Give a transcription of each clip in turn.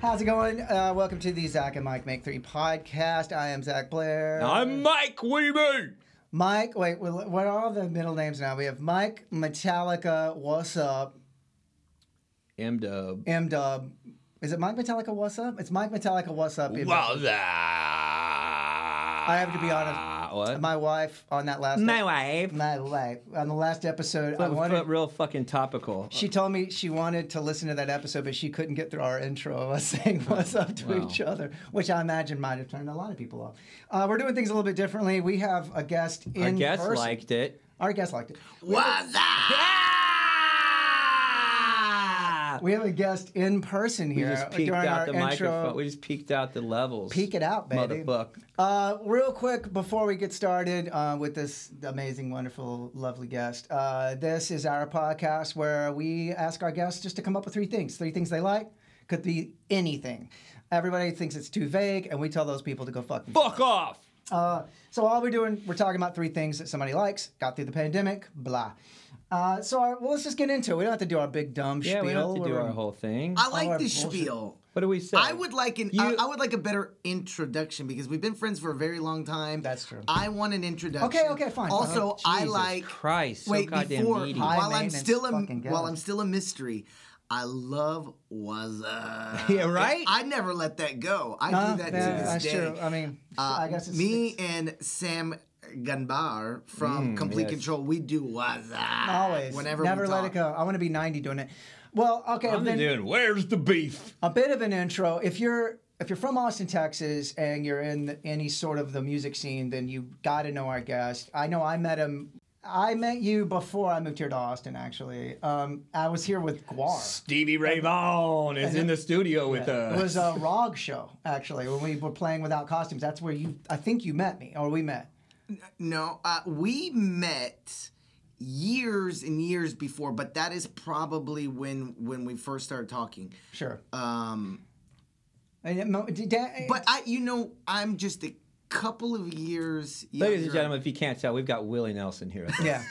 How's it going? Uh, welcome to the Zach and Mike Make Three podcast. I am Zach Blair. I'm Mike Wiebe. Mike. Wait, what are all the middle names now? We have Mike Metallica. What's up? M Dub. M Dub. Is it Mike Metallica? What's up? It's Mike Metallica. What's up? Well, I have to be honest. What? My wife on that last. My wife. My wife on the last episode. I wanted. foot real fucking topical. She told me she wanted to listen to that episode, but she couldn't get through our intro of us saying what's up to Wow. each other, which I imagine might have turned a lot of people off. Uh, we're doing things a little bit differently. We have a guest in Our guest person. liked it. Our guest liked it. What's We have a guest in person We here just peeked during out the intro. microphone. We just peeked out the levels. Peek it out, baby. Motherfuck. Uh, real quick before we get started uh, with this amazing, wonderful, lovely guest, uh, this is our podcast where we ask our guests just to come up with three things. Three things they like could be anything. Everybody thinks it's too vague, and we tell those people to go fuck. themselves. Fuck off. Uh, so all we're doing, we're talking about three things that somebody likes, got through the pandemic, blah. Uh, so our, well, let's just get into it. We don't have to do our big dumb Yeah, spiel. we don't have to do We're- our whole thing. I like our the bullshit. spiel. What do we say? I would like an You- I, I would like a better introduction because we've been friends for a very long time. That's true. I want an introduction. Okay, okay, fine. Also, I Jesus like Christ. So wait goddamn before. While I'm still a while. I'm still a mystery. I love was Yeah, right? I never let that go. I Uh, do that yeah, to this that's day. true. I mean, Uh, I guess it's me and Sam Gunbar from Mm, Complete yes. Control. We do was Always. whenever Never let it go. I want to be 90 doing it. Well, okay. I'm then doing. Where's the beef? a bit of an intro. If you're if you're from Austin, Texas, and you're in the, any sort of the music scene, then you got to know our guest. I know I met him. I met you before I moved here to Austin. Actually, um, I was here with GWAR. Stevie Ray Vaughan is in the studio with us. It was a ROG show actually when we were playing without costumes. That's where you. I think you met me, or we met. No, uh, we met years and years before, but that is probably when when we first started talking. Sure. Um, did that- but I, you know, I'm just a couple of years. Ladies and gentlemen, if you can't tell, we've got Willie Nelson here. yeah.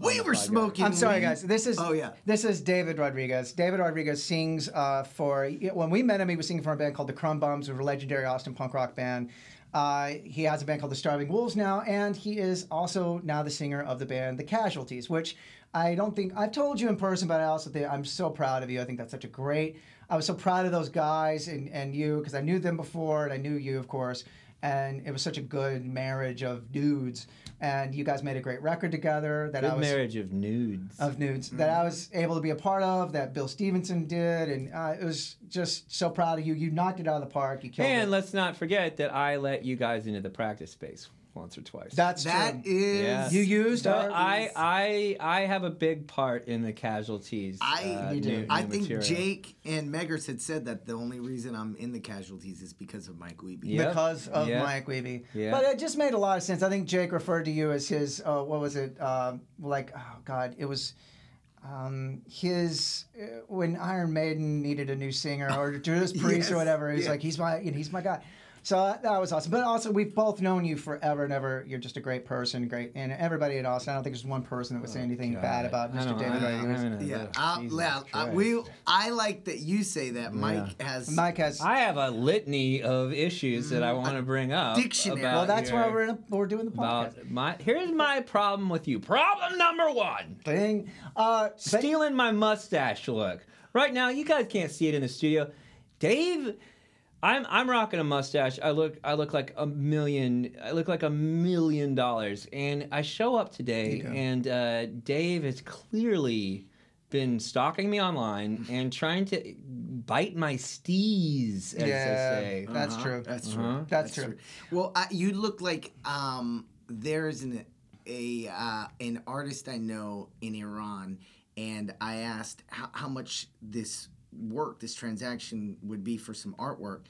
we were smoking. I'm sorry, guys. This is Oh yeah. This is David Rodriguez. David Rodriguez sings uh, for when we met him. He was singing for a band called the Krum Bums, a legendary Austin punk rock band. Uh, he has a band called the Starving Wolves now, and he is also now the singer of the band The Casualties, which I don't think I've told you in person, but I also think I'm so proud of you. I think that's such a great. I was so proud of those guys and, and you because I knew them before and I knew you, of course. And it was such a good marriage of dudes, and you guys made a great record together. That I Good was marriage of nudes. of nudes that I was able to be a part of, that Bill Stevenson did, and uh, it was just so proud of you. You knocked it out of the park. You killed and it. let's not forget that I let you guys into the practice space once or twice. That's That true. is. Yeah. You used our. I, I, I have a big part in the casualties. I- uh, You do. new- I new think material. Jake and Meggers had said that the only reason I'm in the casualties is because of Mike Wiebe. Yep. because of Yeah. Mike Wiebe. Yeah. But it just made a lot of sense. I think Jake referred to you as his, uh, what was it? Um like, oh God, it was um, his, uh, when Iron Maiden needed a new singer or Judas Priest or whatever, he's yeah. like, he's my, you know, he's my guy. So uh, that was awesome. But also, we've both known you forever and ever. You're just a great person, great, and everybody at Austin. I don't think there's one person that would say anything bad about I Mr. don't- David I- Rodriguez. I know. Yeah, Ugh, I'll, yeah, I, we. I like that you say that. Mike has. Mike has. I have a litany of issues that I want to bring up. dictionary. about well, that's why we're in a, we're doing the podcast my. Here's my problem with you. Problem number one: thing. Uh, but- stealing my mustache look. Right now, you guys can't see it in the studio. Dave, I'm I'm rocking a mustache. I look I look like a million. I look like a million dollars. And I show up today, and uh, Dave has clearly been stalking me online and trying to bite my steez, as yeah, they say. that's Uh-huh, true. That's true. Uh-huh. That's true. Well, I, you look like um, there's an a uh, an artist I know in Iran, and I asked how, how much this work, this transaction would be for some artwork,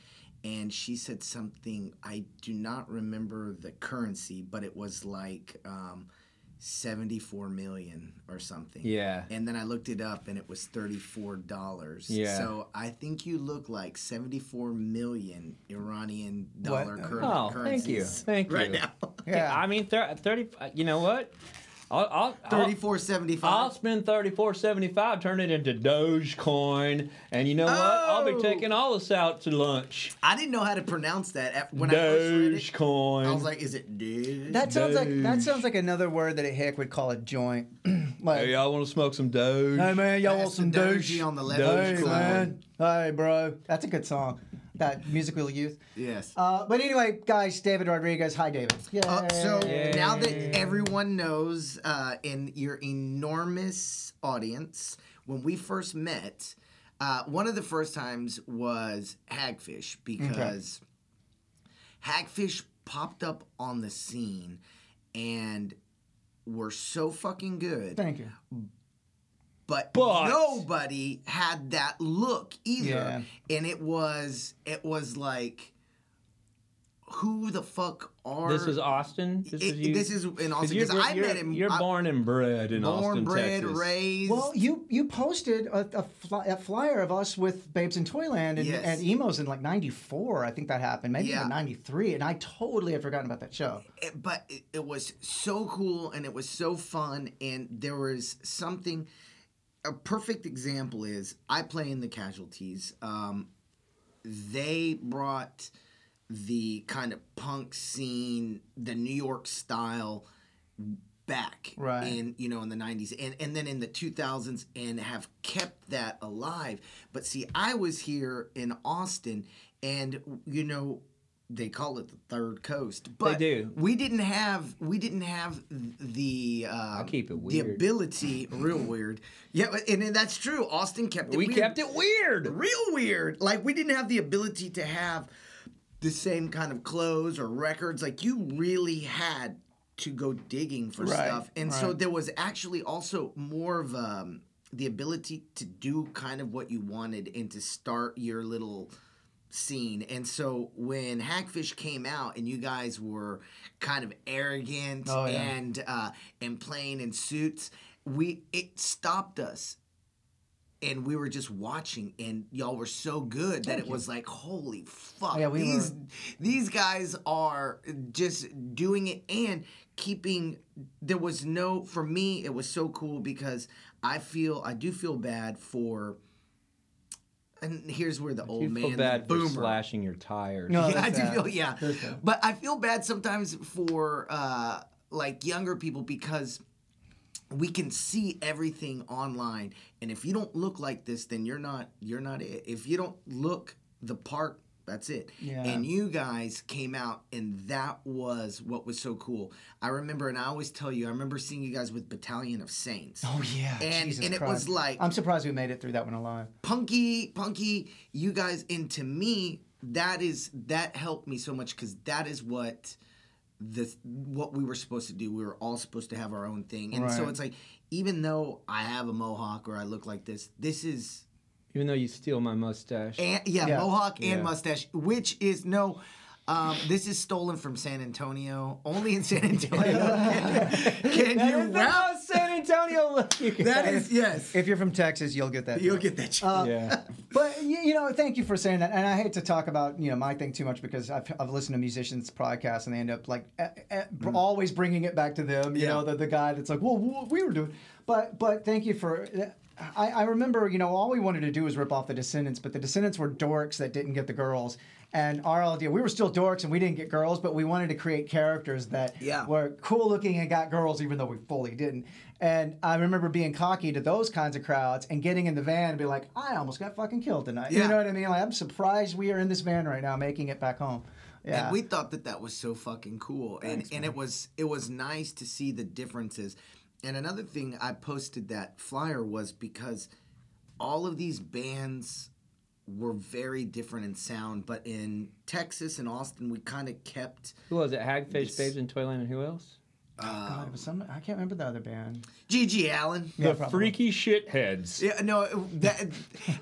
and she said something. I do not remember the currency, but it was like. Um, 74 million or something. Yeah. And then I looked it up and it was $34. Yeah. So I think you look like 74 million Iranian dollar What? cur- Oh, currencies. thank you, thank you. Right now. Yeah. I mean, thir- thirty. You know what? I'll, I'll, I'll 34.75. I'll spend thirty four seventy five, turn it into Dogecoin, and you know what? I'll be Oh. taking all us out to lunch. I didn't know how to pronounce that at- when I first read it. Dogecoin. I was like, is it Doge? That sounds like that sounds like another word that a hick would call a joint. like, hey, y'all want to smoke some Doge? hey man, y'all want some the douche? Doge on the left. Hey man, hey bro, that's a good song. That musical youth. Yes. Uh, but anyway, guys, David Rodriguez. Hi, David. Yeah. Uh, so Yay. now that everyone knows uh, in your enormous audience, when we first met, uh, one of the first times was Hagfish because Hagfish popped up on the scene and were so fucking good. thank you. But, But- nobody had that look either Yeah. and it was it was like who the fuck are This is Austin. This It- is you. this is in 'cause Austin because I met him You're I- born and bred in born Austin, bred Texas. raised Well, you you posted a, a, fly, a flyer of us with Babes in Toyland and, Yes. and Emo's in like '94. I think that happened, maybe Yeah. even '93, and I totally had forgotten about that show. it- but it, it was so cool and it was so fun and there was something a perfect example is i play in the casualties um, they brought the kind of punk scene the new york style back Right. in you know in the 90s and and then in the 2000s and have kept that alive but see i was here in austin and you know they call it the third coast but do. we didn't have we didn't have the uh I'll keep it the ability real weird yeah and, and that's true austin kept it We weird kept it weird. real weird. Like we didn't have the ability to have the same kind of clothes or records. Like you really had to go digging for Right, stuff, and so there was actually also more of um, the ability to do kind of what you wanted and to start your little scene. And so when Hagfish came out and you guys were kind of arrogant Oh, yeah. and uh, and playing in suits, we it stopped us and we were just watching and y'all were so good that it was like holy fuck Yeah, we these were- these guys are just doing it and keeping there was no for me it was so cool because i feel i do feel bad for and here's where the old You man feel the bad for boomer. slashing your tires. No, yeah, I do feel yeah, but I feel bad sometimes for uh, like younger people because we can see everything online, and if you don't look like this, then you're not you're not it. If you don't look the part, that's it. Yeah. And you guys came out, and that was what was so cool. I remember, and I always tell you, I remember seeing you guys with Battalion of Saints. Oh yeah, And- Jesus and it was like- I'm surprised we made it through that one alive. punky punky you guys and to me that is that helped me so much because that is what the what we were supposed to do we were all supposed to have our own thing and so it's like even though i have a mohawk or i look like this this is Even though you steal my mustache. and, yeah, Yeah. mohawk and Yeah. mustache which is no um, this is stolen from San Antonio. Only in San Antonio can, can you That is rap how San Antonio look. You That guys. is yes. If you're from Texas, you'll get that. You'll joke. get that. Uh, yeah. But y- you know, thank you for saying that. And I hate to talk about you know my thing too much because I've, I've listened to musicians' podcasts and they end up like eh, eh, br- always bringing it back to them. You Yeah. know, the, the guy that's like, well, we were doing. But but thank you for. I, I remember you know all we wanted to do was rip off the Descendents, but the Descendents were dorks that didn't get the girls. And our idea, we were still dorks and we didn't get girls, but we wanted to create characters that Yeah. were cool looking and got girls, even though we fully didn't. And I remember being cocky to those kinds of crowds and getting in the van and be like, I almost got fucking killed tonight. Yeah. You know what I mean? Like, I'm surprised we are in this van right now, making it back home. Yeah. And we thought that that was so fucking cool, and and it was it was nice to see the differences. And another thing I posted that flyer was because all of these bands were very different in sound, but in Texas and Austin, we kind of kept Who was it? Hagfish, It's- Babes in Toyland, and who else? God, it was um, some, I can't remember the other band. GG Allin. Yeah, the probably. freaky shitheads. Yeah, no, that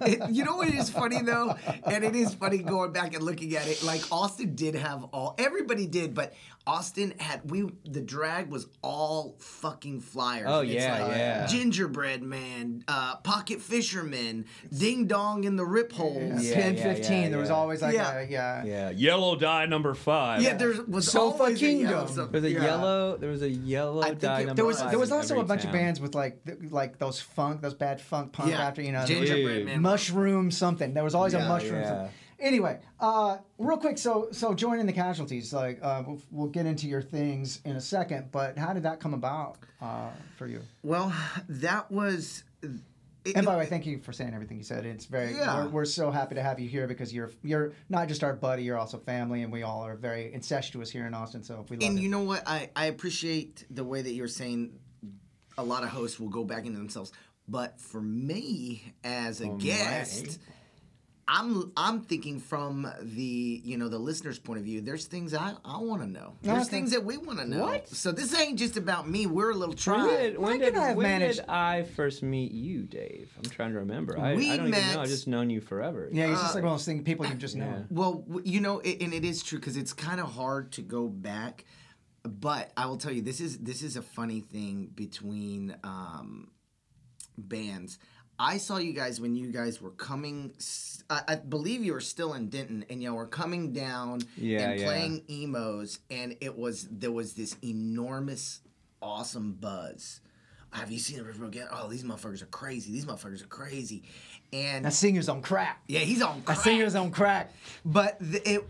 it, you know what is funny though, and it is funny going back and looking at it. Like Austin did have all, everybody did, but Austin had we the drag was all fucking flyers. Oh, It's yeah, like yeah. Gingerbread Man, uh, Pocket Fisherman, Ding Dong in the Rip Holes. Yeah, 10, yeah, 15, yeah, there was always like Yeah. a, yeah. Yeah, yellow dye number five. Yeah, there was Sofa always a yellow Kingdom. There was a Yeah. yellow. There was a yellow I dye it- number There was five there was also a every bunch of bands with like th- like those funk those bad funk punk Yeah, after you know Gingerbread Man. mushroom something. There was always a mushroom. yeah. something. Anyway, uh, real quick, so so joining the casualties, like uh, we'll, we'll get into your things in a second, but how did that come about uh, for you? Well, that was. it- And by the way, thank you for saying everything you said. It's very Yeah. we're, we're so happy to have you here because you're you're not just our buddy, you're also family, and we all are very incestuous here in Austin. So if we love and it. you know what? I, I appreciate the way that you're saying a lot of hosts will go back into themselves. But for me as a guest, I'm I'm thinking from the you know the listener's point of view. There's things I, I want to know. There's Okay. things that we want to know. What? So this ain't just about me. We're a little When did, when, did, I when managed- did I first meet you, Dave? I'm trying to remember. I, We I don't even met- know. I've just known you forever. yeah, he's Uh, just like one of those things people you've just known. Well, you know, it, and it is true because it's kind of hard to go back. But I will tell you, this is this is a funny thing between um, bands. I saw you guys when you guys were coming. I believe you were still in Denton, and y'all were coming down Yeah, and yeah. playing Emo's, and it was there was this enormous, awesome buzz. Have you seen the River again? Oh, these motherfuckers are crazy. These motherfuckers are crazy. And That singer's on crack. yeah, he's on That singer's on crack. But the, it,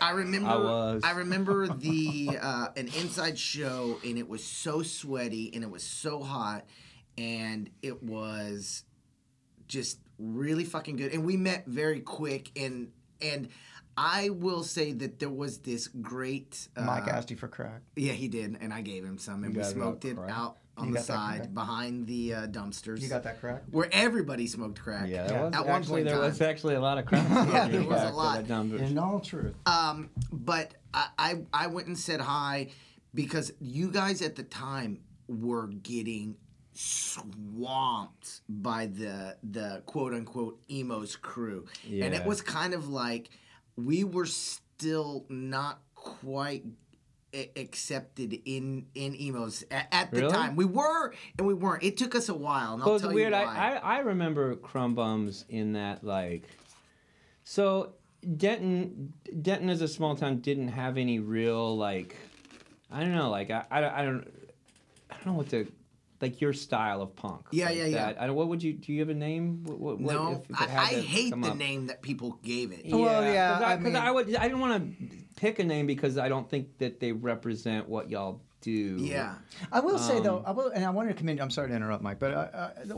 I remember. I was. remember the uh, an inside show, and it was so sweaty, and it was so hot, and it was just really fucking good. And we met very quick, and and I will say that there was this great. Uh, Mike asked you for crack. Yeah, he did, and I gave him some, and we smoked it crack? out on You the side behind the uh, dumpsters. You got that crack? Where everybody smoked crack. Yeah, Yeah. there was At one point there time. was actually a lot of crack. Yeah, there was a lot. In all truth. Um, but I, I I went and said hi because you guys at the time were getting swamped by the the quote unquote Emo's crew, and it was kind of like we were still not quite accepted in in Emo's at, at the Really? time. We were and we weren't. It took us a while. And Well, I'll it's tell weird. I. I I remember Krum Bums in that like, so Denton Denton as a small town didn't have any real like, I don't know like I I, I don't I don't know what to like your style of punk. Yeah, like yeah, yeah. that. I don't, what would you do? You have a name? What, what, what- no, if- if I, I hate the up? name that people gave it. Well, yeah, Because I, I 'cause mean- I would I didn't want to pick a name because I don't think that they represent what y'all do. Yeah. I will say Um, though, I will, and I wanted to commend. I'm sorry to interrupt, Mike, but uh, uh, the-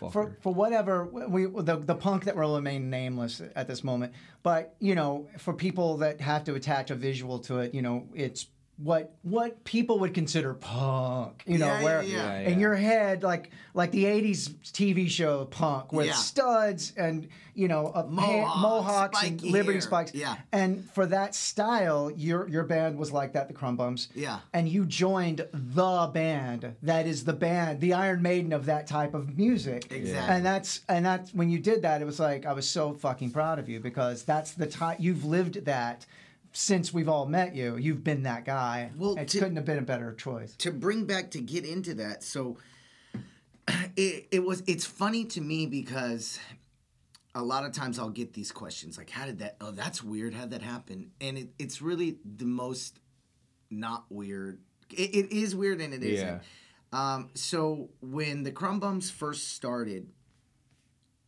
the- for for whatever we the the punk that will remain nameless at this moment, but you know, for people that have to attach a visual to it, you know, it's what what people would consider punk. You know, Yeah, yeah, where yeah. Yeah, in your head, like like the '80s TV show punk with Yeah. studs and you know a Mohawks, mohawks and Liberty hair. spikes. Yeah. And for that style, your your band was like that, the Krum Bums. Yeah. And you joined the band that is the band, the Iron Maiden of that type of music. Exactly. And that's and that's when you did that, it was like I was so fucking proud of you because that's the time you've lived that since we've all met you. You've been that guy. Well, it to- couldn't have been a better choice. to bring back to get into that so it, it was it's funny to me because a lot of times I'll get these questions like, "How did that? Oh, that's weird. How did that happen?" And it, it's really the most not weird. It, it is weird and it Yeah. not Um, so when the Krum Bums first started,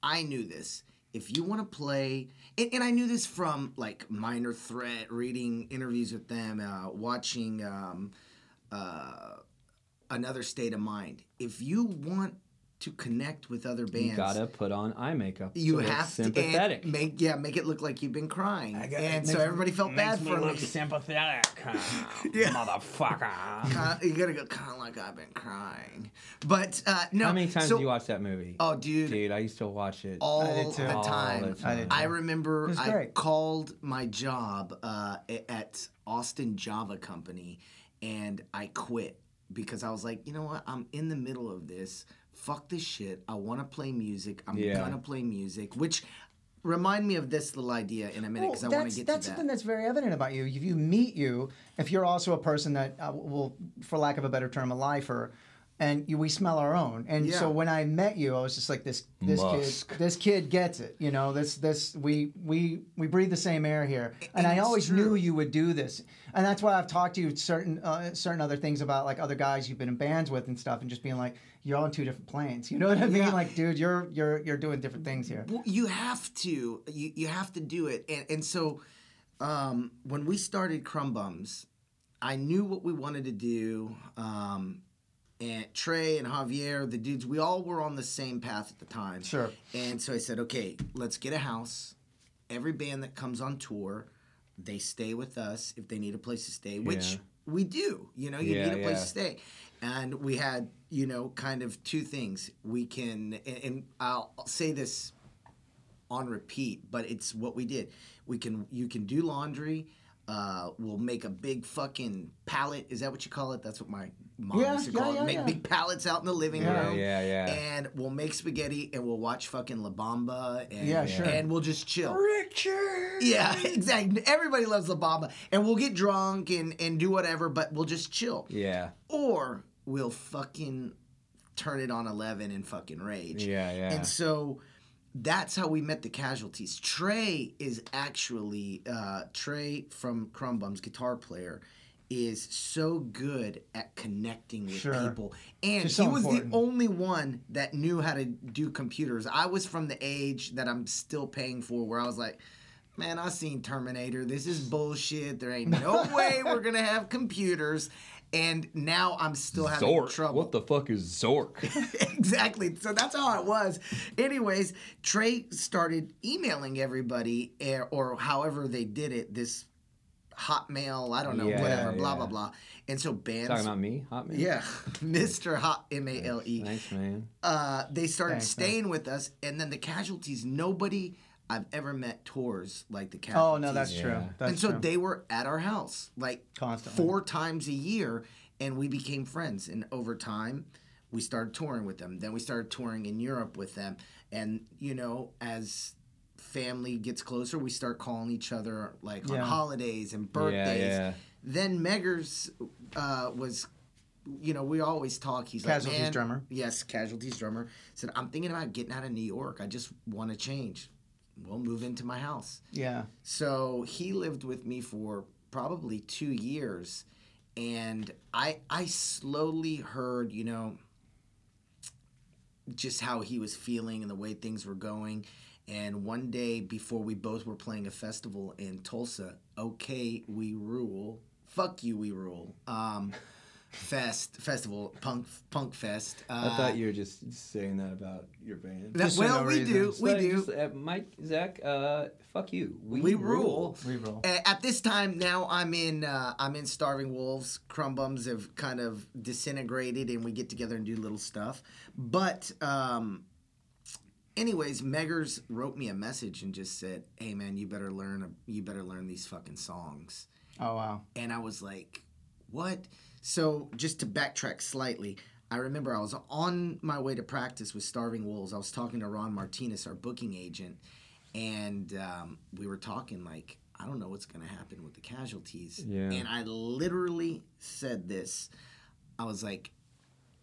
I knew this. If you want to play, and, and I knew this from like Minor Threat, reading interviews with them, uh, watching um, uh, Another State of Mind. If you want to connect with other bands, You gotta put on eye makeup. you so it's have sympathetic. to and make yeah make it look like you've been crying, and so everybody felt bad for me. sympathetic, Yeah. motherfucker. Kinda- you gotta go kind of like I've been crying, but uh, no. How many times so, did you watch that movie? Oh, dude, Dude, I used to watch it all I did too. the all time. the time. I I remember I called my job uh, at Austin Java Company and I quit because I was like, you know what? I'm in the middle of this. Fuck this shit. I want to play music. I'm Yeah. gonna play music. Which remind me of this little idea in a minute because I want to get that's to that. something that's very evident about you. If you meet you, if you're also a person that uh, will, for lack of a better term, a lifer, and you, we smell our own. And so when I met you, I was just like this. This Musk. kid, this kid gets it. You know, this this we we we breathe the same air here. And, And I always true. knew you would do this. And that's why I've talked to you certain uh, certain other things about like other guys you've been in bands with and stuff, and just being like, you're on two different planes. You know what I mean? Yeah. Like, dude, you're you're you're doing different things here. Well, you have to. You you have to do it. And and so um, when we started Krum Bums, I knew what we wanted to do. Um, and Trey and Javier, the dudes, we all were on the same path at the time. Sure. And so I said, okay, let's get a house. Every band that comes on tour, they stay with us if they need a place to stay, which Yeah. we do. You know, you Yeah, need a place yeah. to stay. And we had, you know, kind of two things. We can, and, and I'll say this on repeat, but it's what we did. We can, you can do laundry. Uh, we'll make a big fucking pallet. Is that what you call it? That's what my mom Yeah, used to yeah, call yeah, it. Make yeah. big pallets out in the living room. Yeah, yeah, yeah. And we'll make spaghetti and we'll watch fucking La Bamba. And, Yeah, sure. And we'll just chill. Richard. Yeah, exactly. Everybody loves La Bamba. And we'll get drunk and, and do whatever, but we'll just chill. Yeah. Or we'll fucking turn it on 11 and fucking rage. Yeah, yeah. And so that's how we met the casualties. Trey is actually, uh, Trey from Krum Bums, guitar player, is so good at connecting with Sure. people. And Just he was important. the only one that knew how to do computers. I was from the age that I'm still paying for where I was like, man, I seen Terminator. This is bullshit. There ain't no way we're gonna have computers. And now I'm still having Zork. trouble. What the fuck is Zork? exactly. So that's how it was. Anyways, Trey started emailing everybody, eh, or however they did it. This Hotmail, I don't know, Yeah, whatever, blah yeah. blah blah. And so bands, Talking about me? Hot man? yeah, Mr. Hot M A L E. Thanks, man. Uh, they started Thanks, staying with us, and then the casualties. Nobody I've ever met tours like the casualties. Oh no, that's true. That's and so true. they were at our house like Constantly. four times a year, and we became friends. And over time, we started touring with them. Then we started touring in Europe with them. And you know, as family gets closer, we start calling each other like on holidays and birthdays. yeah. Then Meggers uh, was. You know, we always talk. He's Casualties like, man, drummer. Yes, Casualties drummer. Said, I'm thinking about getting out of New York. I just want to change. We'll move into my house. yeah. So he lived with me for probably two years, and I I slowly heard, you know, just how he was feeling and the way things were going. And one day before we both were playing a festival in Tulsa, okay, we rule. Fuck you, we rule. Um, fest festival punk punk fest. Uh, I thought you were just saying that about your band. that, well, no we do, reason. we But do. just, uh, Mike, Zach, uh, fuck you. We, We rule. We rule. At this time now, I'm in. Uh, I'm in Starving Wolves. Krum Bums have kind of disintegrated, and we get together and do little stuff. But, um, anyways, Meggers wrote me a message and just said, "Hey, man, you better learn. a, You better learn these fucking songs." Oh wow. And I was like, what? So, just to backtrack slightly, I remember I was on my way to practice with Starving Wolves. I was talking to Ron Martinez, our booking agent, and um, we were talking like, I don't know what's going to happen with the casualties. Yeah. And I literally said this I was like,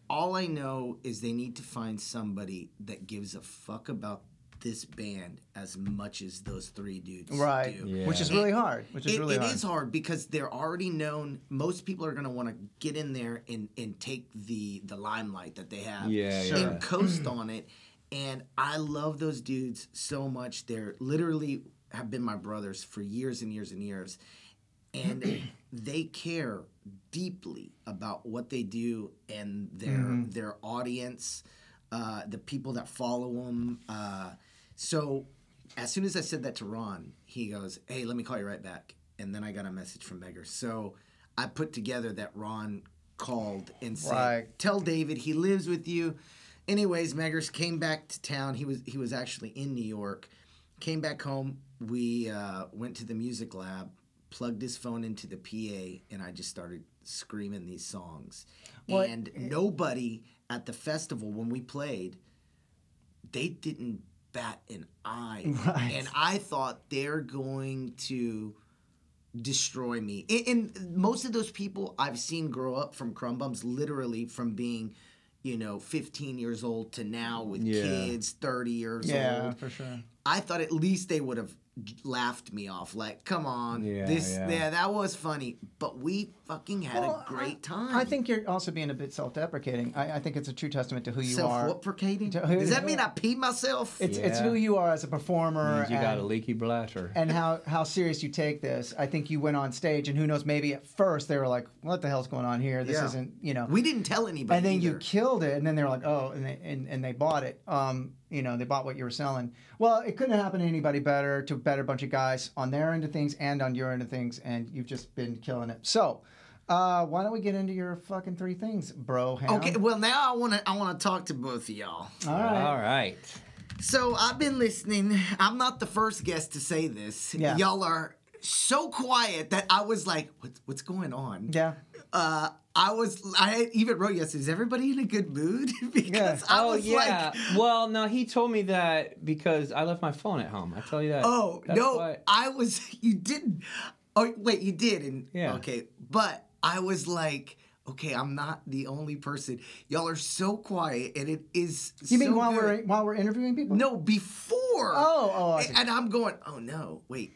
all I know is they need to find somebody that gives a fuck about this band as much as those three dudes Right. do. Yeah. Which is really hard. Which is It- really it hard. is hard because they're already known. Most people are going to want to get in there and, and take the the limelight that they have Yeah, Sure. and coast on it. And I love those dudes so much. They're literally have been my brothers for years and years and years. And they care deeply about what they do and their their audience, uh, the people that follow them. Uh, so as soon as I said that to Ron, he goes, "Hey, let me call you right back." And then I got a message from Megger. So I put together that Ron called and said, Right. "Tell David he lives with you." Anyways, Meggers came back to town. He was he was actually in New York. Came back home. We uh, went to the music lab, plugged his phone into the PA, and I just started screaming these songs. Well, and nobody at the festival when we played, they didn't bat an eye. Right. And I thought they're going to destroy me. And, and most of those people I've seen grow up from Krum Bums, literally from being, you know, 15 years old to now with Yeah. kids 30 years yeah, old. for sure. I thought at least they would have laughed me off. Like, come on, Yeah, this, yeah. yeah. that was funny. But we fucking had Well, a great time. I think you're also being a bit self-deprecating. I, I think it's a true testament to who you are. self-deprecating. Does that mean I peed myself? It's it's who you are as a performer Means you got a leaky bladder. and how how serious you take this. I think you went on stage and who knows maybe at first they were like, "What the hell's going on here? This Yeah. isn't you know." we didn't tell anybody. and then you killed it, and then they were like, "Oh," and they and, and they bought it. Um, you know, they bought what you were selling. Well, it couldn't happen to anybody better. To a better bunch of guys on their end of things and on your end of things, and you've just been killing it. So, uh, why don't we get into your fucking three things, bro? Ham? Okay, well now I want to I want to talk to both of y'all. All right. All right. So I've been listening. I'm not the first guest to say this. Yeah. Y'all are so quiet that I was like, what's what's going on? Yeah. Uh, I was I even wrote yes. Is everybody in a good mood? because I oh was yeah. like, well, no, he told me that because I left my phone at home. I tell you that. oh That's no, why- I was. You didn't. Oh wait, you did. And Yeah. Okay, but I was like. Okay, I'm not the only person. Y'all are so quiet, and it is. You mean so while good. we're while we're interviewing people? No, before. Oh, oh, I see. and I'm going. Oh no, wait.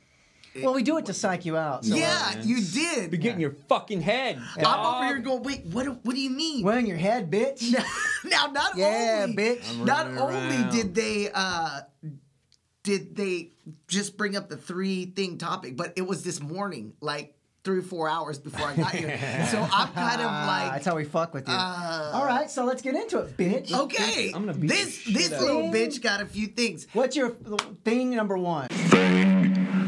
Well, we do it to psych you out. So yeah, man. you did. Be getting your fucking head. I'm dog. over here going. Wait, what? do- What do you mean? Well, in your head, bitch. now, not Yeah, only, bitch. Not running only around. did they, uh, did they just bring up the three thing topic, but it was this morning, like three or four hours before I got here. so I'm kind of Ah, like, that's how we fuck with you. uh, All right, so let's get into it, bitch. okay, I'm gonna beat this this little bitch got a few things. What's your thing number one?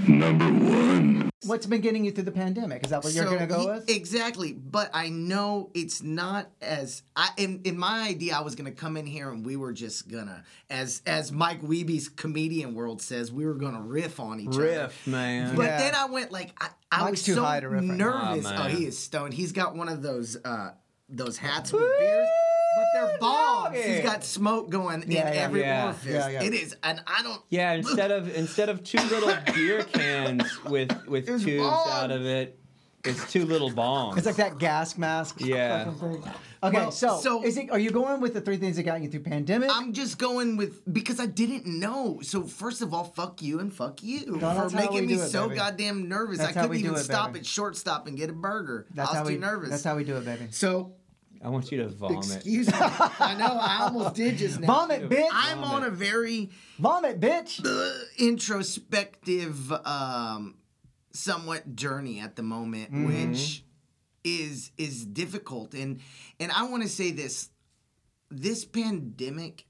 Number one. What's been getting you through the pandemic? Is that what you're gonna go he- with? Exactly, but I know it's not as I in, in my idea. I was gonna come in here and we were just gonna, as as Mike Wiebe's comedian world says, we were gonna riff on each other. riff, man. But Yeah. then I went like I, I Mike's was too so high to riff right nervous. Aw, oh, man. he is stoned. He's got one of those uh those hats with beers. But they're bombs. He's doggy. got smoke going Yeah, in yeah. every Yeah. orifice. Yeah, yeah. It is, and I don't. yeah, instead of instead of two little beer cans with with It's tubes bomb. out of it, it's two little bombs. It's like that gas mask. Yeah. Okay, Well, so, so- is it? Are you going with the three things that got you through pandemic? I'm just going with because I didn't know. So first of all, fuck you and fuck you No, for that's how making we me do it, so baby. goddamn nervous. That's I how couldn't we do even it, stop baby. at shortstop and get a burger. that's I was how too we. nervous. That's how we do it, baby. so I want you to vomit. excuse me. I know I almost did just now. Vomit, bitch. I'm on a very Vomit, bitch. uh, introspective, um, somewhat journey at the moment, Mm-hmm. which is is difficult. And and I want to say this: this pandemic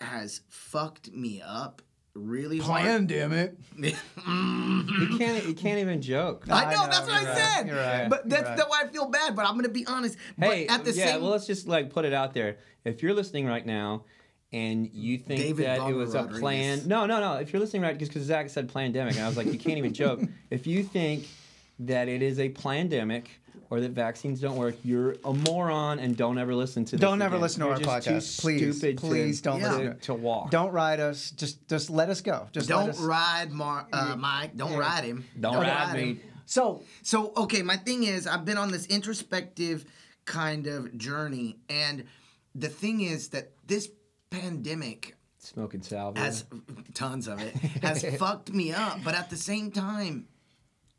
has fucked me up really hard. Pandemic. You can't you can't even joke. I I know, know, that's what you're I right, said. you're right, But that's you're right. that's why I feel bad. But I'm gonna be honest. Hey, but at the same, yeah, same well, let's just like put it out there. If you're listening right now and you think David that it Bobber was a Rodriguez. plan, no, no, no. If you're listening right, because Zach said pandemic, and I was like, you can't even joke. If you think that it is a pandemic or that vaccines don't work, you're a moron and don't ever listen to. This Don't ever again. listen to You're our just too podcast. Please, stupid to- please don't Yeah. listen to, to it. walk. Don't ride us. Just, just let us go. Just don't us. ride Mar- uh, Mike. Don't Yeah. ride him. Don't ride me. So, So, okay, my thing is, I've been on this introspective kind of journey, and the thing is that this pandemic Smoking salvia. has tons of it has fucked me up but at the same time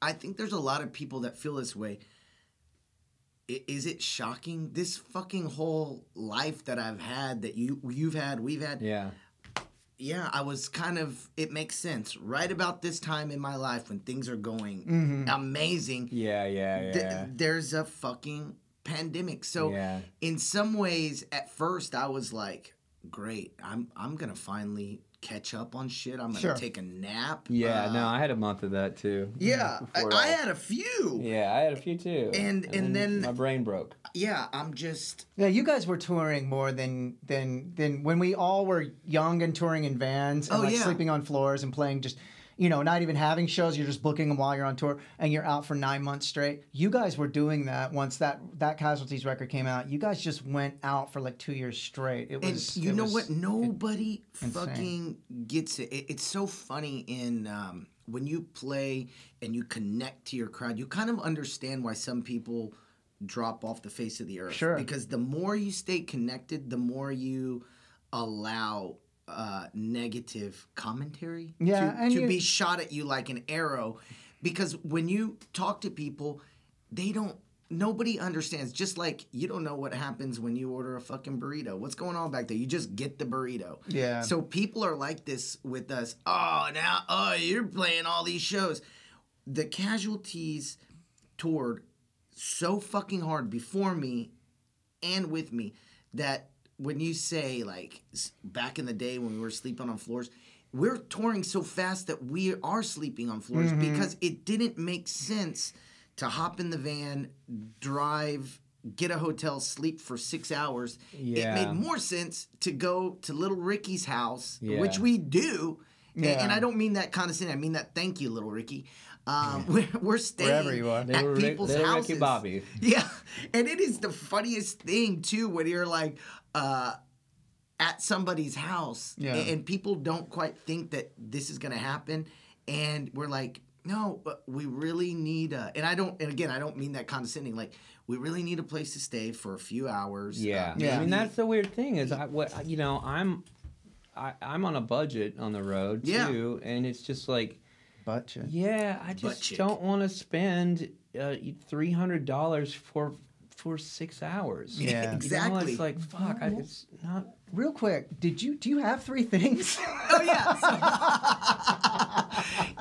i think there's a lot of people that feel this way I- is it shocking this fucking whole life that i've had that you you've had we've had yeah. yeah i was kind of it makes sense right about this time in my life when things are going mm-hmm. amazing Yeah, yeah, th- yeah. there's a fucking pandemic so Yeah. in some ways at first i was like great i'm i'm gonna finally catch up on shit i'm gonna Sure. take a nap Yeah, Uh, no, I had a month of that too. yeah I, Before I had a few Yeah, I had a few too. And- and then- my brain broke. yeah i'm just Yeah, you guys were touring more than than than when we all were young and touring in vans and Oh, like yeah. sleeping on floors and playing just you know not even having shows. You're just booking them while you're on tour and you're out for nine months straight. You guys were doing that once that that Casualties record came out. You guys just went out for like two years straight. It and was. you it know was- what nobody insane. fucking gets it. it it's so funny in um, when you play and you connect to your crowd you kind of understand why some people drop off the face of the earth Sure. because the more you stay connected the more you allow uh, negative commentary? Yeah, to, and to be shot at you like an arrow? Because when you talk to people they don't nobody understands. Just like you don't know what happens when you order a fucking burrito. What's going on back there? You just get the burrito. Yeah. so people are like this with us. Oh now oh you're playing all these shows. The casualties toured so fucking hard before me and with me that when you say like back in the day when we were sleeping on floors we're touring so fast that we are sleeping on floors mm-hmm. because it didn't make sense to hop in the van drive get a hotel sleep for six hours Yeah. it made more sense to go to little ricky's house Yeah. which we do A- and, Yeah. i don't mean that condescending i mean that thank you little ricky um, we're, we're staying Wherever you are. at Little Rick- people's little Ricky houses. Bobby. Yeah, and it is the funniest thing too when you're like uh, at somebody's house, Yeah. a- and, people don't quite think that this is gonna happen, and we're like, no, but we really need a. And I don't. And again, I don't mean that condescending. Like, we really need a place to stay for a few hours. Yeah. uh, Yeah. I mean, that's the weird thing is I what you know I'm. I, I'm on a budget on the road Yeah. too, and it's just like, But you- yeah, I just chick. don't want to spend uh, three hundred dollars for for six hours. Yeah. You know, Exactly. it's like fuck. I, it's not. real quick, did you do you have three things? Oh yeah. so-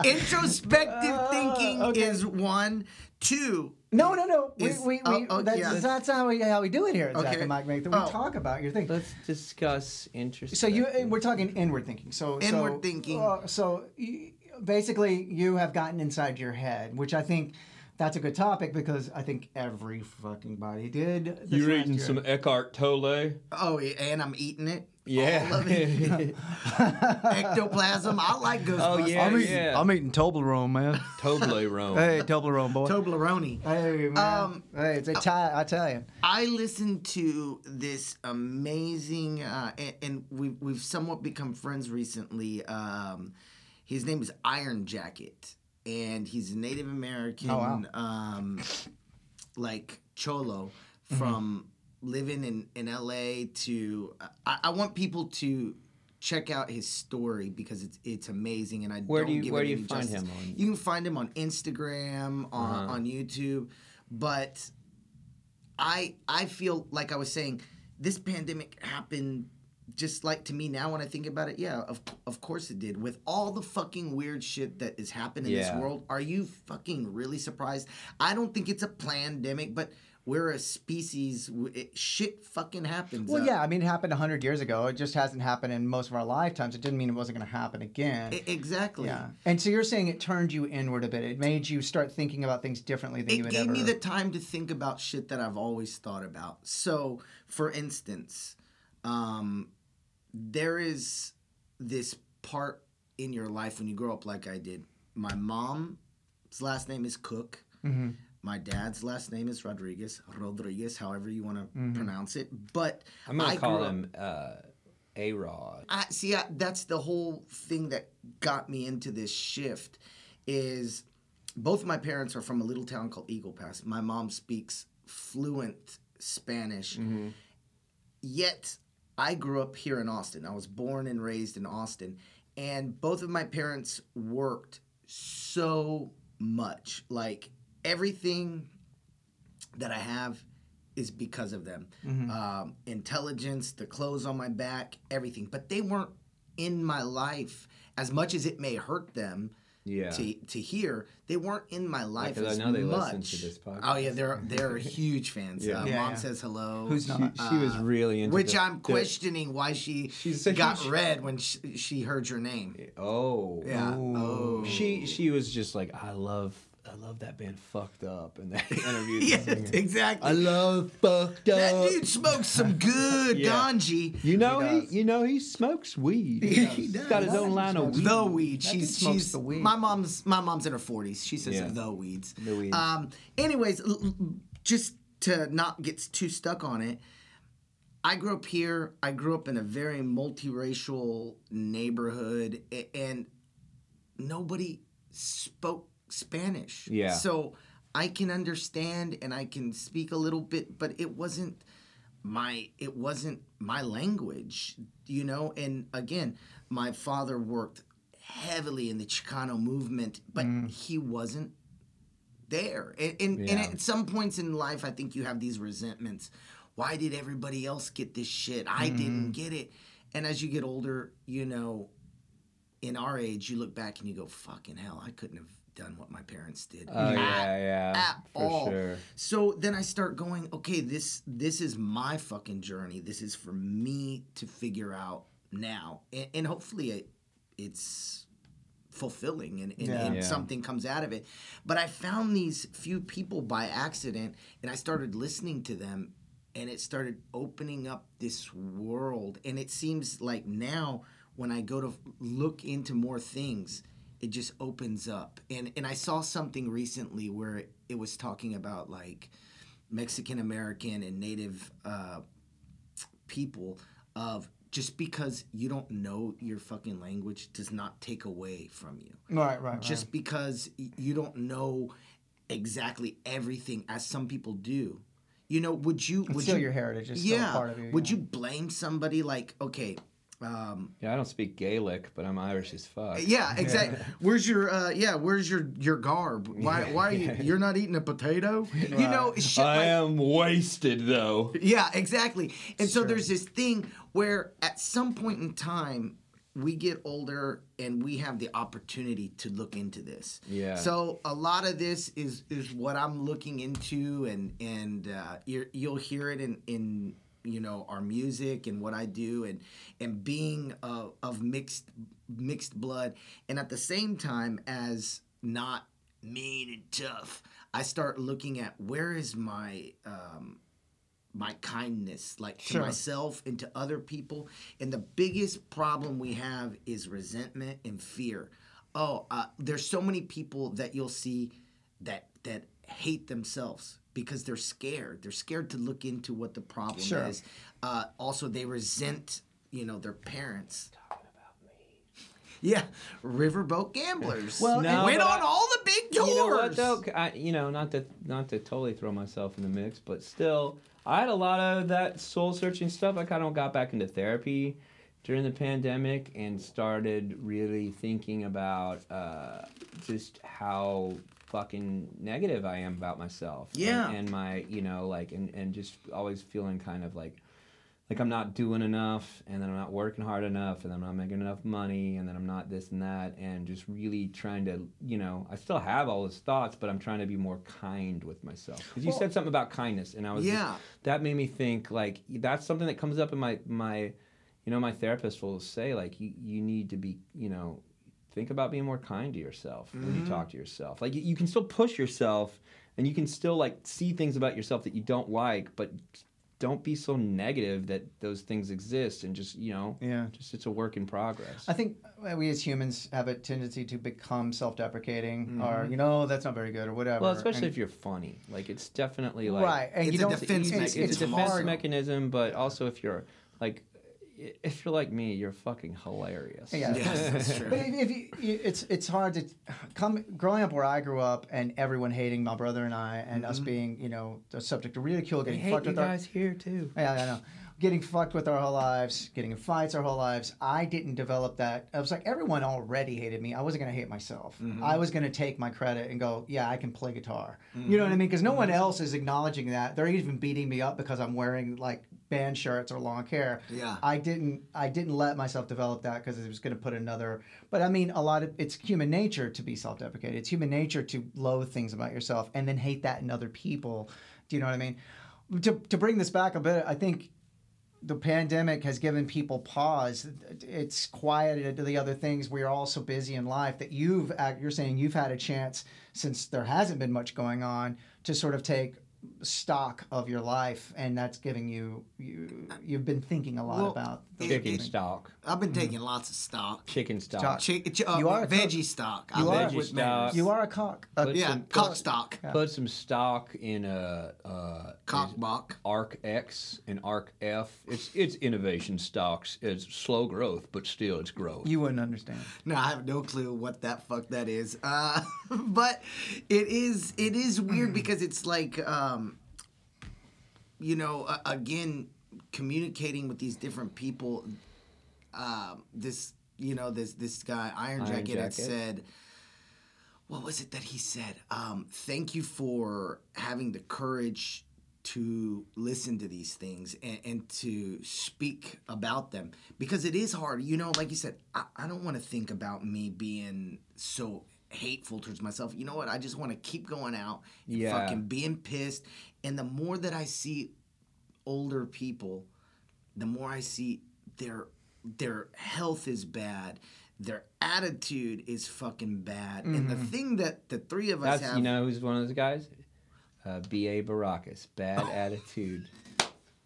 introspective thinking okay. is one. Two. No, no, no. We, Is- we, we, oh, oh, that's, yeah. that's how we, how we do it here at Zach Okay. and Mike Make. We Oh. talk about your thing. Let's discuss interest. So you, we're talking inward thinking. So so- Inward thinking. uh, so y- basically, you have gotten inside your head, which I think that's a good topic because I think every fucking body did. this last year. Some Eckhart Tolle. Oh, yeah, and I'm eating it. Yeah. All of it. Ectoplasm. I like Ghostbusters. Oh, yeah, I'm eating, yeah. I'm eating Toblerone, man. Toblerone. hey, Toblerone boy. Toblerone. hey, man. Um, hey, it's Italian. Italian. I listened to this amazing, uh, and, and we've we've somewhat become friends recently. Um, his name is Iron Jacket, and he's a Native American, Oh, wow. um, like cholo Mm-hmm. from living in in L.A. to. I, I want people to check out his story because it's it's amazing, and I Where don't do you- give where it do you find justice. him on? You can find him on Instagram, on, Uh-huh. on YouTube, but I I feel like I was saying this pandemic happened just like to me now when I think about it. Yeah, of of course it did. With all the fucking weird shit that is happening in Yeah. this world, are you fucking really surprised? I don't think it's a pandemic, but we're a species. It, shit fucking happens. Well, Uh, yeah, I mean, it happened 100 years ago. It just hasn't happened in most of our lifetimes. It didn't mean it wasn't going to happen again. e- exactly. yeah. And so you're saying it turned you inward a bit. It made you start thinking about things differently than you would ever. it gave me the time to think about shit that I've always thought about. So, for instance, um, there is this part in your life when you grow up like I did. My mom's last name is Cook. Mm-hmm. My dad's last name is Rodriguez. Rodriguez, however you want to pronounce it. But I'm gonna I call up- him uh, A Rod. See. I, that's the whole thing that got me into this shift. Is both of my parents are from a little town called Eagle Pass. My mom speaks fluent Spanish. yet I grew up here in Austin. I was born and raised in Austin, and both of my parents worked so much. Like everything that I have is because of them. Um, intelligence, the clothes on my back, everything. But they weren't in my life as much as it may hurt them. Yeah. To, to hear they weren't in my life I as know they much. listen to this Oh yeah, they're they're huge fans. Yeah. Uh, Yeah, Mom yeah. says hello. Who's She, not? she was really into Which the- I'm the- questioning why she She's a got huge- red when she, she heard your name. Oh. Yeah. Oh. She she was just like, I love I love that band fucked up in that interview. yes, exactly. I love fucked up. that dude smokes some good Yeah. ganji. You know He he, you know he smokes weed. Yeah, he He's got his own line of weed. The weed. That She's smokes she's the weed. my mom's my mom's in her forties. She says Yeah. the weeds. The weeds. Um. Anyways, l- l- just to not get too stuck on it. I grew up here. I grew up in a very multiracial neighborhood, and nobody spoke Spanish. Yeah. So I can understand and I can speak a little bit, but it wasn't my it wasn't my language, you know. And again, my father worked heavily in the Chicano movement, but mm. he wasn't there. And, and, and at some points in life, I think you have these resentments. Why did everybody else get this shit? I didn't mm. get it. And as you get older, you know, in our age, you look back and you go, fucking hell, I couldn't have done what my parents did. Oh at, yeah, yeah, at for all. sure. So then I start going, okay, this this is my fucking journey. This is for me to figure out now, and, and hopefully it, it's fulfilling and, and, Yeah. and Yeah. something comes out of it. But I found these few people by accident, and I started listening to them, and it started opening up this world. And it seems like now when I go to look into more things, it just opens up. And and I saw something recently where it, was talking about like Mexican American and Native uh, people of just because you don't know your fucking language does not take away from you Right, right, right. just because you don't know exactly everything as some people do you know would you It's would still you your heritage. It's still yeah part of you. would yeah. you blame somebody like okay um Yeah, I don't speak Gaelic, but I'm Irish as fuck. yeah exactly where's your uh yeah where's your your garb why why are you you're not eating a potato you know shit I like- am wasted though. Yeah, exactly. And so there's this thing where at some point in time we get older and we have the opportunity to look into this. Yeah. So a lot of this is is what I'm looking into and and uh, you're, you'll hear it in in you know our music and what I do and and being uh, of mixed mixed blood. And at the same time as not mean and tough I start looking at where is my um, my kindness like to Sure. myself and to other people. And the biggest problem we have is resentment and fear. Oh uh, there's so many people that you'll see that that hate themselves because they're scared they're scared to look into what the problem Sure. is uh, also they resent you know their parents yeah, riverboat gamblers. Well, They No, went on I- all the big tours. You know what though? I, you know, not to not to totally throw myself in the mix, but still, I had a lot of that soul searching stuff. I kind of got back into therapy during the pandemic and started really thinking about uh, just how fucking negative I am about myself. Yeah. and, my you know like and and just always feeling kind of like like I'm not doing enough, and then I'm not working hard enough, and then I'm not making enough money, and then I'm not this and that, and just really trying to, you know, I still have all those thoughts, but I'm trying to be more kind with myself. Because you Well- said something about kindness, and I was just- Yeah. that made me think like that's something that comes up in my my, you know, my therapist will say like you you need to be, you know, think about being more kind to yourself when you talk mm-hmm. to yourself. Like you, you can still push yourself, and you can still like see things about yourself that you don't like, but don't be so negative that those things exist and just you know Yeah. just it's a work in progress I think we as humans have a tendency to become self-deprecating, or mm-hmm. you know, that's not very good, or whatever. well especially and- if you're funny like it's definitely like right, and It's you a don't. defense it's, it's, mechanism. it's a defense hard. mechanism but also if you're like if you're like me you're fucking hilarious Yeah. Yes, that's true. But if, if you, you, it's it's hard to come growing up where I grew up and everyone hating my brother and I and us mm-hmm. being you know the subject of ridicule, they getting hate fucked you with our guys here too Yeah, I know. getting fucked with our whole lives, getting in fights our whole lives. I didn't develop that. I was like, everyone already hated me. I wasn't going to hate myself. Mm-hmm. I was going to take my credit and go, yeah, I can play guitar. Mm-hmm. You know what I mean? Because no one else is acknowledging that. They're even beating me up because I'm wearing like band shirts or long hair. Yeah. I didn't. I didn't let myself develop that because it was going to put another. But I mean, a lot of it's human nature to be self-deprecating. It's human nature to loathe things about yourself and then hate that in other people. Do you know what I mean? To to bring this back a bit, I think the pandemic has given people pause. It's quieted the other things. We're all so busy in life that you've you're saying you've had a chance since there hasn't been much going on to sort of take stock of your life, and that's giving you you you've been thinking a lot Well, about the Chicken it- stock, I've been taking lots of stock. chicken stock. Stock. Chick, ch- uh, You are a cook. veggie stock. I You live are. Veggie stock. you are a cock. A, Put Yeah, some- cock stock. Put some stock in a uh, Cock block. ARKX and ARKF. It's it's innovation stocks. It's slow growth, but still it's growth. you wouldn't understand. No, I have no clue what that fuck that is. Uh, but it is it is weird because it's like um, you know uh, again communicating with these different people. Um, this you know this this guy Iron, Iron Jacket, had said. What was it that he said? Um, thank you for having the courage to listen to these things and, and to speak about them because it is hard. You know, like you said, I, I don't want to think about me being so hateful towards myself. You know what? I just want to keep going out and Yeah. fucking being pissed. And the more that I see older people, the more I see their their health is bad, their attitude is fucking bad. And the thing that the three of us That's have you know who's one of those guys. Uh, B.A. Baracus, bad attitude.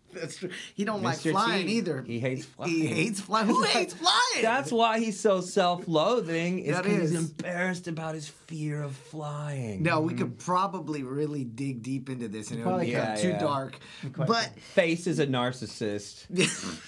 That's true. He don't like flying T, either. he hates flying. He hates flying. Who hates flying? That's why he's so self-loathing. Is That because he's embarrassed about his fear of flying. no, we could probably really dig deep into this and it would Probably become could. too Yeah, yeah. dark. quite But Face is a narcissist.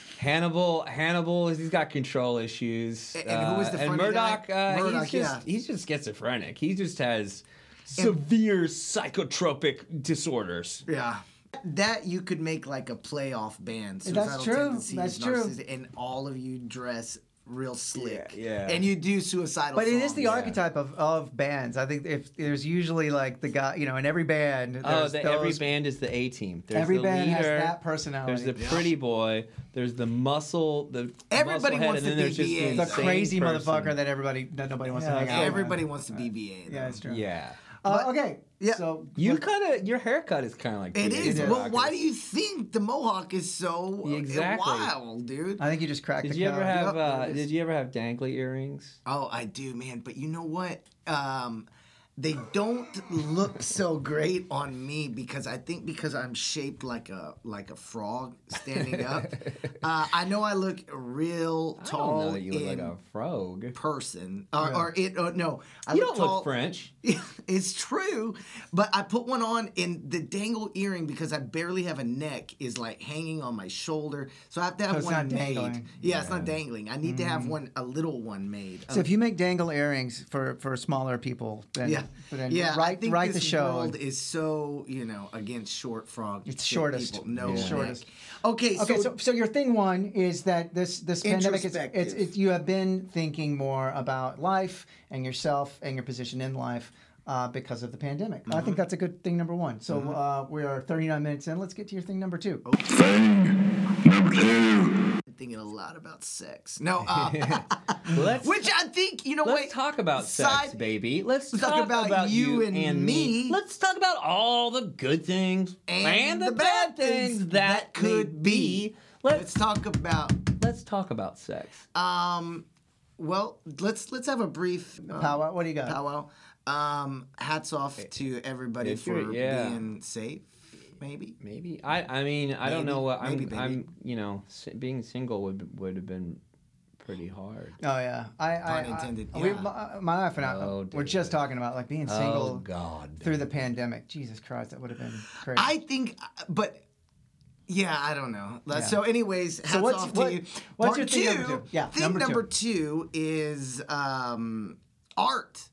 Hannibal, Hannibal, he's got control issues. And- and who was the and funny Murdock? guy? Uh, Murdock, he's just yeah. he's just schizophrenic. He just has severe psychotropic disorders. yeah. That you could make like a playoff band. That's Suicidal true. Tendencies, That's true. And all of you dress real slick. Yeah, yeah. And you do suicidal But it is the songs. archetype of, of bands. I think if there's usually like the guy, you know, in every band, Oh, there's the, every band is the A team. There's every the band has that personality. There's the pretty boy. There's the muscle. The Everybody muscle head, wants and then to there's be just the, the crazy person. motherfucker that everybody that nobody wants to hang out. with. Everybody wants to be BA. Yeah, though. that's true. Yeah. Uh, okay. Yeah. So You kind of your haircut is kind of like it is. B.A. is. is. Well, why do you think the mohawk is so uh, Exactly. wild, dude? I think you just cracked Did the you ever have? Yep, Uh, did you ever have dangly earrings? Oh, I do, man. But you know what? Um, they don't look so great on me because I think because I'm shaped like a like a frog standing up. uh, I know I look real I don't tall know that you look like in a frog. person, or, or it. Or, no, I You look don't tall. look French. it's true, but I put one on, and the dangle earring because I barely have a neck is like hanging on my shoulder, so I have to have it's one made. dangling. Yeah, it's not dangling. I need to have one, a little one made. So if you make dangle earrings for for smaller people, then yeah, then yeah. I write think write this the show. world is so you know against short frog. It's shortest. People. No, Yeah. Shortest. Okay, so, Okay, so, so your thing one is that this this pandemic is it's, it's you have been thinking more about life and yourself and your position in life uh, because of the pandemic. I Mm-hmm. think that's a good thing number one. So uh, we are 39 minutes in. Let's get to your thing number two. Thing number two. I'm thinking a lot about sex. No, uh, Let's which I think you know. let's wait, talk about sex, baby. Let's Let's talk, talk about you and me. me. Let's talk about all the good things And the, the bad bad things things that that could could be. be. Let's Let's talk about. let's talk about sex. Um, well, let's let's have a brief um, Powwow, what do you got? powwow. Um, hats off to everybody If for yeah. being safe. Maybe. Maybe I. I mean, I don't know what I'm. maybe, maybe. I'm. You know, being single would would have been pretty hard. Oh yeah, I, I, Pun intended, I we, my, my wife and I Oh, we're just talking about like being single. Oh single God. through the pandemic. Jesus Christ, that would have been crazy. I think, but yeah, I don't know. Yeah. So, anyways, hats what's- off what- to you. what's Part your thing number two? Yeah, thing number number, two. two. is um, art.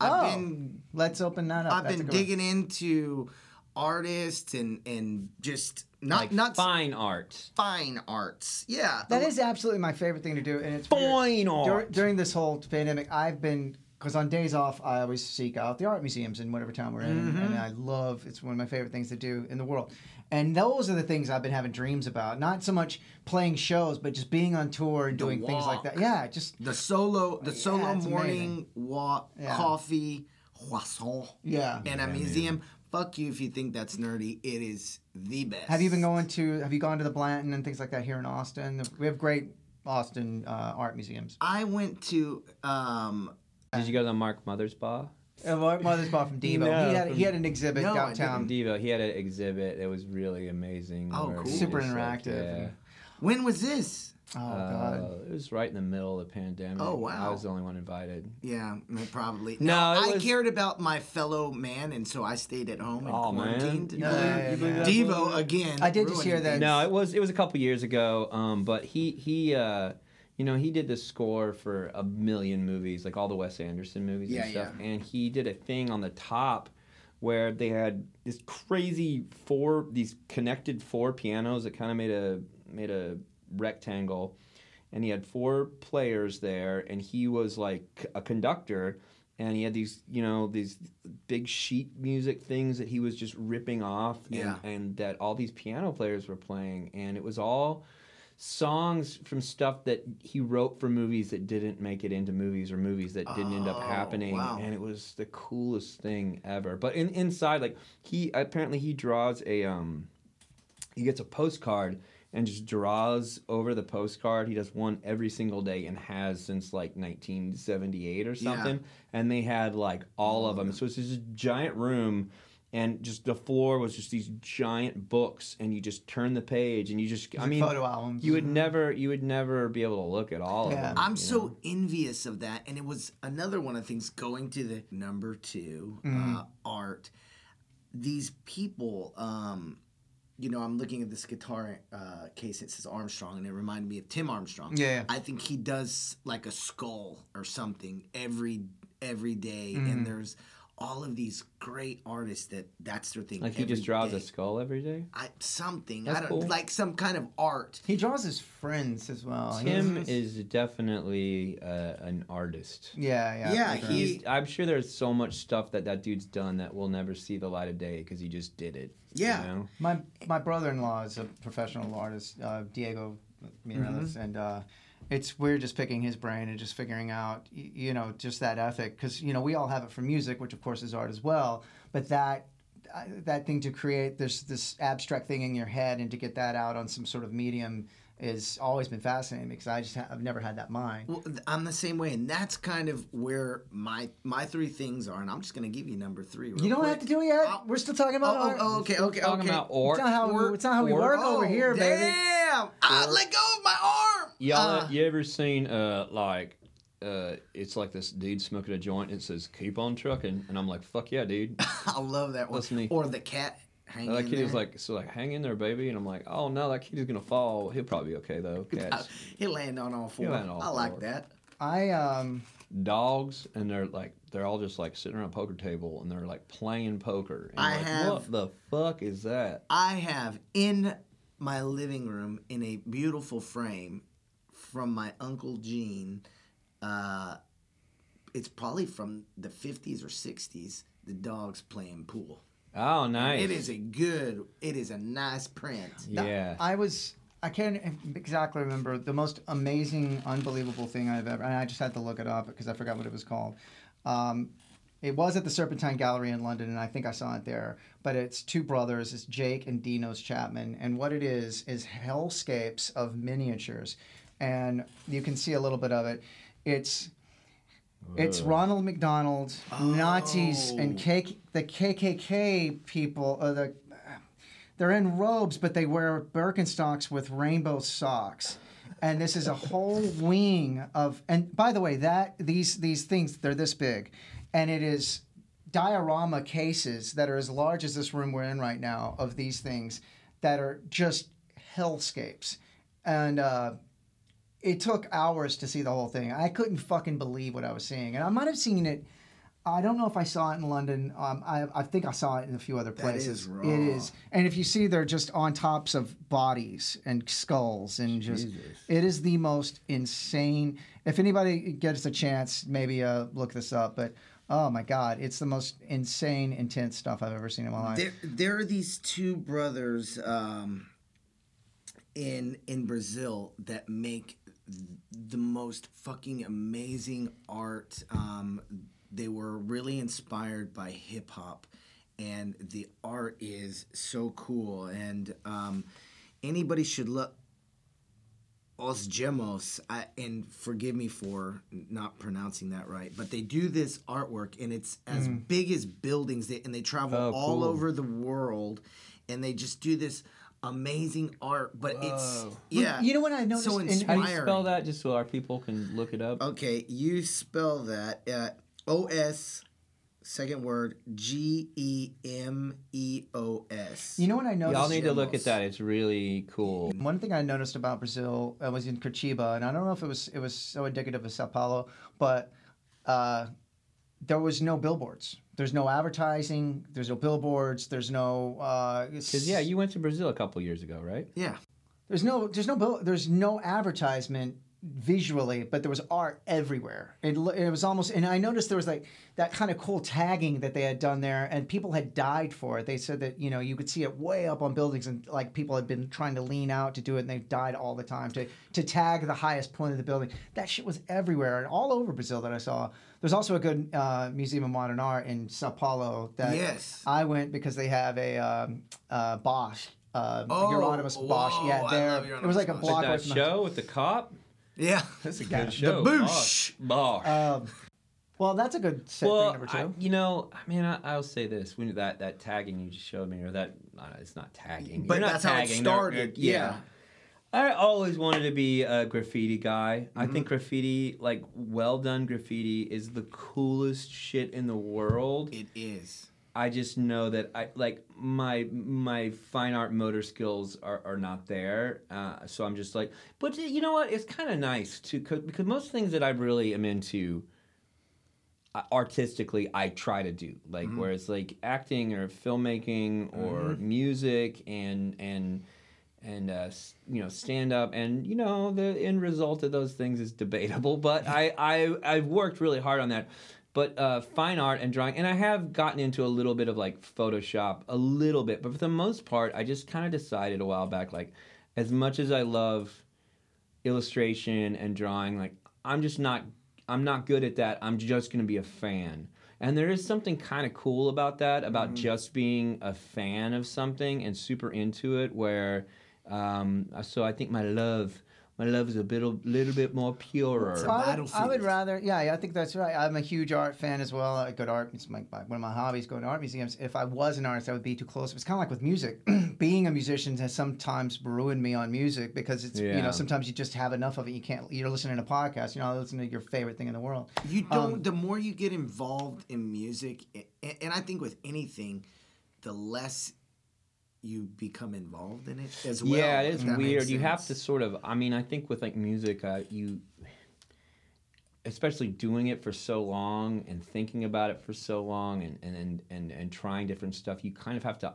Oh, I've been let's open that up. I've That's a been good one. digging into artists and and just not like not fine art. fine arts. Yeah, That is absolutely my favorite thing to do, and it's Fine weird. Dur- art. during this whole pandemic. I've been because on days off, I always seek out the art museums in whatever town we're in, Mm-hmm. and I love. It's one of my favorite things to do in the world. And those are the things I've been having dreams about. Not so much playing shows, but just being on tour and The doing things like that. Yeah, just the solo the solo it's morning walk, Yeah. coffee, croissant, yeah. and a museum. Fuck you if you think that's nerdy. It is the best. Have you been going to? Have you gone to the Blanton and things like that here in Austin? We have great Austin uh, art museums. I went to um Did you go to the Mark Mothersbaugh? Uh, Mar- Mothersbaugh from Devo. No, he had from- he had an exhibit No, downtown. Devo. He had an exhibit. It was really amazing. Oh, cool. Super just, like, interactive. yeah. when was this? Oh god. Uh, it was right in the middle of the pandemic. Oh, wow. I was the only one invited. Yeah, probably. No, it I was- cared about my fellow man, and so I stayed at home and Aw, man. quarantined. You Yeah, believe- yeah, you yeah. Devo again. I did just hear that. No, it was it was a couple years ago. Um, but he he uh, you know, he did the score for a million movies, like all the Wes Anderson movies Yeah, and stuff. yeah. And he did a thing on the top where they had this crazy four these connected four pianos that kind of made a made a rectangle and he had four players there and he was like a conductor and he had these you know these big sheet music things that he was just ripping off and, Yeah. and that all these piano players were playing and it was all songs from stuff that he wrote for movies that didn't make it into movies or movies that didn't end up Oh, happening wow. and it was the coolest thing ever but in, inside like he apparently he draws a um he gets a postcard and just draws over the postcard. He does one every single day and has since like 1978 or Yeah. something. And they had like all of them. So it's just a giant room, and just the floor was just these giant books, and you just turn the page, and you just I mean, photo albums. you would never you would never be able to look at all Yeah. of them. I'm so know? envious of that, and it was another one of the things going to the number 2 Mm-hmm. uh, art. These people, um, you know, I'm looking at this guitar uh, case. It says Armstrong, and it reminded me of Tim Armstrong. Yeah, yeah. I think he does like a skull or something every every day, Mm. and there's all of these great artists that that's their thing. like he just draws day. a skull every day. I, something. That's I don't cool. like some kind of art. He draws his friends as well. Tim He's- is definitely uh, an artist. Yeah, yeah. Yeah, sure. he- He's, I'm sure there's so much stuff that that dude's done that will never see the light of day because he just did it. you Yeah. know? My my brother-in-law is a professional artist, uh, Diego Mireles, Mm-hmm. and uh, it's we're just picking his brain and just figuring out, you know, just that ethic because you know we all have it from music, which of course is art as well, but that. uh, That thing to create this this abstract thing in your head and to get that out on some sort of medium has always been fascinating because I just ha- I've never had that mind. Well, I'm the same way, and that's kind of where my my three things are. And I'm just gonna give you number three. real You don't quick. have to do it yet. We're still talking about Oh, oh, oh, okay, okay, Talking okay. about It's not how we, it's not how we Or- work over Oh, here, baby. Damn! Ah, let go of my arm. Y'all, Uh, you ever seen uh like uh it's like this dude smoking a joint and it says keep on trucking and I'm like fuck yeah dude. I love that one. Listen me. Or the cat hanging. that kid there. is like so like hang in there baby and I'm like oh no that kid is gonna fall he'll probably be okay though. Cats, He'll land on all 4 on all I like that. I um dogs and they're like they're all just like sitting around a poker table and they're like playing poker. And I like, have- what the fuck is that? I have in my living room in a beautiful frame from my uncle Gene. Uh, it's probably from the 50s or 60s. The dogs playing pool. Oh nice. It is a good. It is a nice print. Yeah. I was I can't exactly remember the most amazing, unbelievable thing I've ever. And I just had to look it up because I forgot what it was called. Um, it was at the Serpentine Gallery in London, and I think I saw it there. But it's two brothers, it's Jake and Dinos Chapman, and what it is is hellscapes of miniatures, and you can see a little bit of it. It's it's Ronald McDonald, Nazis, and Oh. K- the KKK people, or the they're in robes, but they wear Birkenstocks with rainbow socks. And this is a whole wing of. And by the way, that these these things they're this big, and it is diorama cases that are as large as this room we're in right now of these things that are just hellscapes, and. Uh, it took hours to see the whole thing. I couldn't fucking believe what I was seeing, and I might have seen it. I don't know if I saw it in London. Um, I, I think I saw it in a few other places. is It raw. is, and if you see, they're just on tops of bodies and skulls, and just it is the most insane. If anybody gets a chance, maybe uh, look this up. But oh my god, it's the most insane, intense stuff I've ever seen in my life. There, there are these two brothers um, in in Brazil that make the most fucking amazing art. Um, they were really inspired by hip hop, and the art is so cool. And um, anybody should look. Os Gemos, I, and forgive me for not pronouncing that right, but they do this artwork and it's as big as buildings, they, and they travel Oh, all cool. over the world, and they just do this amazing art. But it's yeah, You know what I noticed So in- inspiring. How do you spell that, just so our people can look it up? Okay, you spell that uh, O S, second word G E M E O S. You know what I noticed? Y'all need to look at that. It's really cool. One thing I noticed about Brazil uh, was in Curitiba, and I don't know if it was it was so indicative of Sao Paulo, but uh, there was no billboards. There's no advertising. There's no billboards. There's no. Uh, because yeah, you went to Brazil a couple years ago, right? yeah. There's no. There's no. Bill, there's no advertisement visually, but there was art everywhere. It, it was almost, and I noticed there was like that kind of cool tagging that they had done there, and people had died for it. They said that you know you could see it way up on buildings, and like people had been trying to lean out to do it, and they died all the time to to tag the highest point of the building. That shit was everywhere and all over Brazil that I saw. There's also a good uh, museum of modern art in Sao Paulo that Yes. I went because they have a um, uh, Bosch. Uh, Oh, Hieronymus Bosch. Yeah, there. It was like a Hieronymus Bosch. block away Like from that the show with the cop. Yeah. That's a Yeah. good show. The boosh. Bosh. Um, well, that's a good set well, thing number two. I, you know, I mean, I, I'll say this: when that that tagging you just showed me, or that uh, it's not tagging, But You're not that's how it tagging, they're- started, they're- yeah. I always wanted to be a graffiti guy. I Mm-hmm. think graffiti, like well done graffiti, is the coolest shit in the world. It is. I just know that I like my my fine art motor skills are, are not there. Uh, so I'm just like, but you know what? It's kind of nice to cause, most things that I really am into uh, artistically, I try to do like Mm-hmm. whereas like acting or filmmaking or music and and and uh, you know stand up and you know the end result of those things is debatable but I, I i've worked really hard on that but uh, fine art and drawing and i have gotten into a little bit of like photoshop a little bit but for the most part i just kind of decided a while back like as much as i love illustration and drawing like i'm just not i'm not good at that i'm just to be a fan. And there is something kind of cool about that about just being a fan of something and super into it where um, so i think my love my love is a bit, a little bit more purer a I would, I battlefield. would rather, yeah, yeah, I think that's right. I'm a huge art fan as well. I go to art. It's my, my- one of my hobbies. Going to art museums. If I was an artist, I would be too close. It's kind of like with music. Being a musician has sometimes ruined me on music because it's you know sometimes you just have enough of it. You can't. You're listening to podcasts. You're not listening to your favorite thing in the world. You don't. Um, the more you get involved in music, and, and I think with anything, the less you become involved in it as well. yeah, it is weird. You have to sort of. I mean, I think with like music, uh, you, especially doing it for so long and thinking about it for so long and and and and, and trying different stuff, you kind of have to.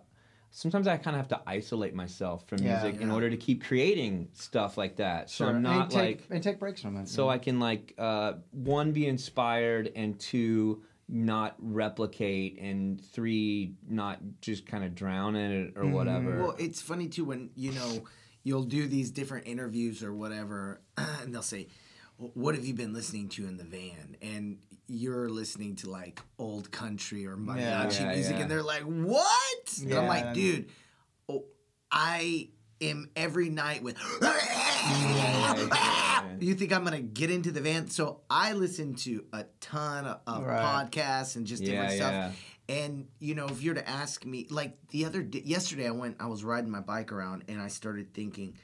Sometimes I kind of have to isolate myself from Yeah. music in order to keep creating stuff like that. So I'm And not take, like and take breaks from it. so I can like uh, one be inspired and two not replicate and three not just kind of drown in it or mm-hmm. whatever. Well, it's funny too when you know you'll do these different interviews or whatever, and they'll say, "What have you been listening to in the van?" And you're listening to like old country or mariachi Yeah, music, yeah. and they're like, "What?" And I'm like, "Dude, oh, I am every night with." You think I'm gonna get into the van? So I listen to a ton of, of Right. podcasts and just different Yeah, stuff. yeah. And you know, if you're to ask me, like the other day, yesterday, I went, I was riding my bike around, and I started thinking,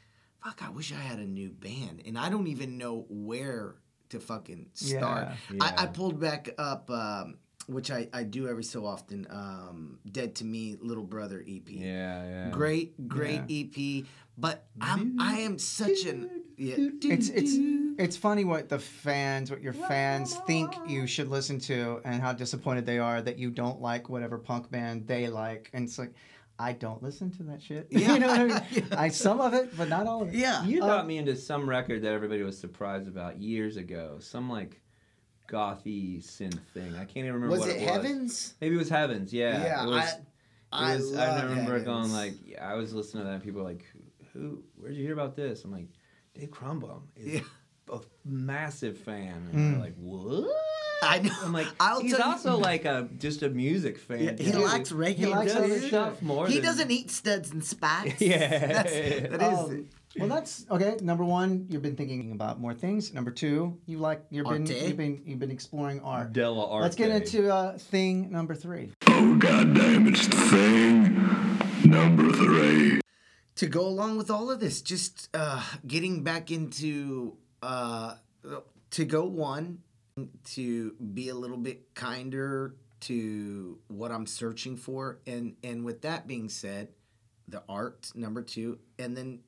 "Fuck, I wish I had a new band," and I don't even know where to fucking start. Yeah. I, I pulled back up, um, which I, I do every so often. Um, Dead to Me, Little Brother EP. yeah, yeah. Great, great EP. But I'm I am such an yeah. it's it's it's funny what the fans, what your fans think you should listen to, and how disappointed they are that you don't like whatever punk band they like. And it's like, I don't listen to that shit. Yeah. you know what I mean? I some of it, but not all of it. Yeah. You got Um, me into some record that everybody was surprised about years ago. Some like gothy synth thing. I can't even remember Was what it it was. Heavens? Maybe it was Heavens. Yeah. Yeah, was, I- I was, love remember Heavens. going like, yeah, I was listening to that. and People were like, who, who? Where'd you hear about this? I'm like, Dave Krum Bum is Yeah. a massive fan. And they're like, what? I know. I'm like, I'll he's tell you- also like a just a music fan. Yeah, he likes regular He music. stuff more. He than- doesn't eat studs and spikes. Yeah. That's, that is. Um, well, that's okay. Number one, you've been thinking about more things. Number two, you like you've been Arte. you've been you've been exploring art. Della Arte. Let's get into uh, thing number three. Oh, goddamn, it's thing. Number three. to go along with all of this, just uh, getting back into uh, to go one, to be a little bit kinder to what I'm searching for, and and with that being said, the art number two, and then